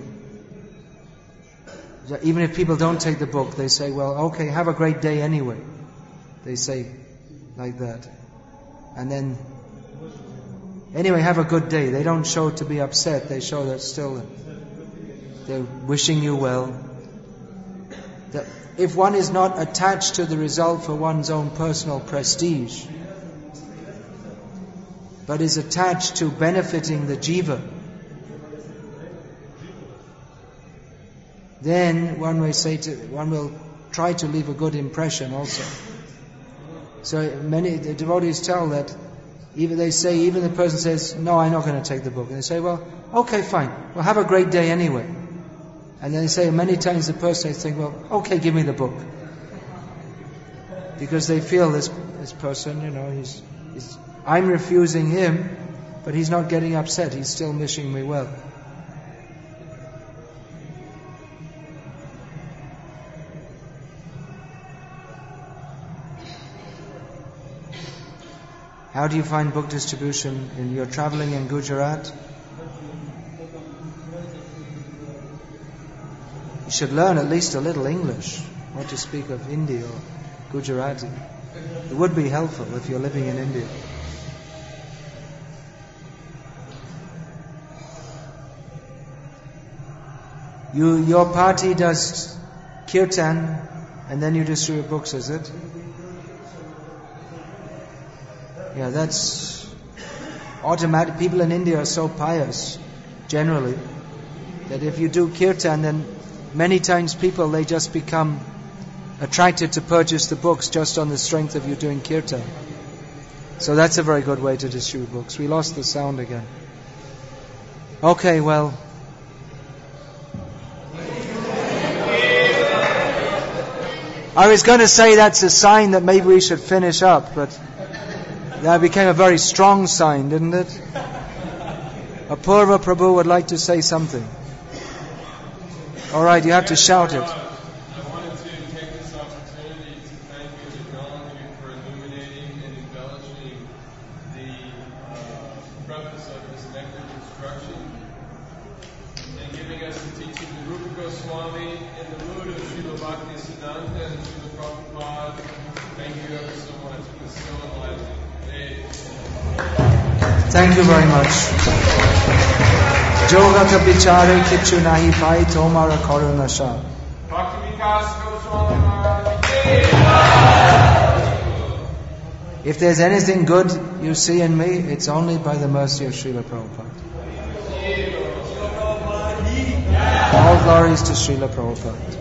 even if people don't take the book, they say, well, okay, have a great day anyway. They say like that. And then, anyway, have a good day. They don't show to be upset. They show that still they're wishing you well. That if one is not attached to the result for one's own personal prestige, but is attached to benefiting the jiva, then one may say to, one will try to leave a good impression also. So many the devotees tell that even they say even the person says no I'm not going to take the book. And they say well okay fine. Well have a great day anyway. And then they say many times the person they think well okay give me the book. Because they feel this this person you know he's, he's I'm refusing him but he's not getting upset. He's still wishing me well How do you find book distribution in your traveling in Gujarat? You should learn at least a little English, not to speak of Hindi or Gujarati. It would be helpful if you're living in India. You, your party does kirtan and then you distribute books, is it? Yeah, that's automatic. People in India are so pious, generally, that if you do kirtan, then many times people they just become attracted to purchase the books just on the strength of you doing kirtan. So that's a very good way to distribute books. We lost the sound again. Okay, well. I was going to say that's a sign that maybe we should finish up, but that became a very strong sign, didn't it? Apurva Prabhu would like to say something. All right, you have to shout it. I wanted to take this opportunity to thank you and acknowledge you for illuminating and embellishing the uh, preface of this nectar instruction and giving us the teaching of Rupa Goswami in the mood of Srila Bhakti Siddhanta and Srila Prabhupada. Thank you ever so much. It was so enlightening. Hey. Thank you very much. If there's anything good you see in me, it's only by the mercy of Srila Prabhupada. All glories to Srila Prabhupada.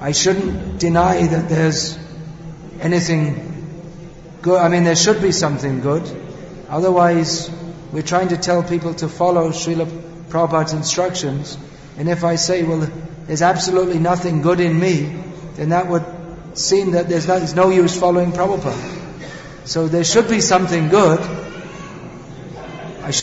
I shouldn't deny that there's anything good. I mean, there should be something good. Otherwise, we're trying to tell people to follow Srila Prabhupada's instructions. And if I say, well, there's absolutely nothing good in me, then that would seem that there's no, there's no use following Prabhupada. So there should be something good,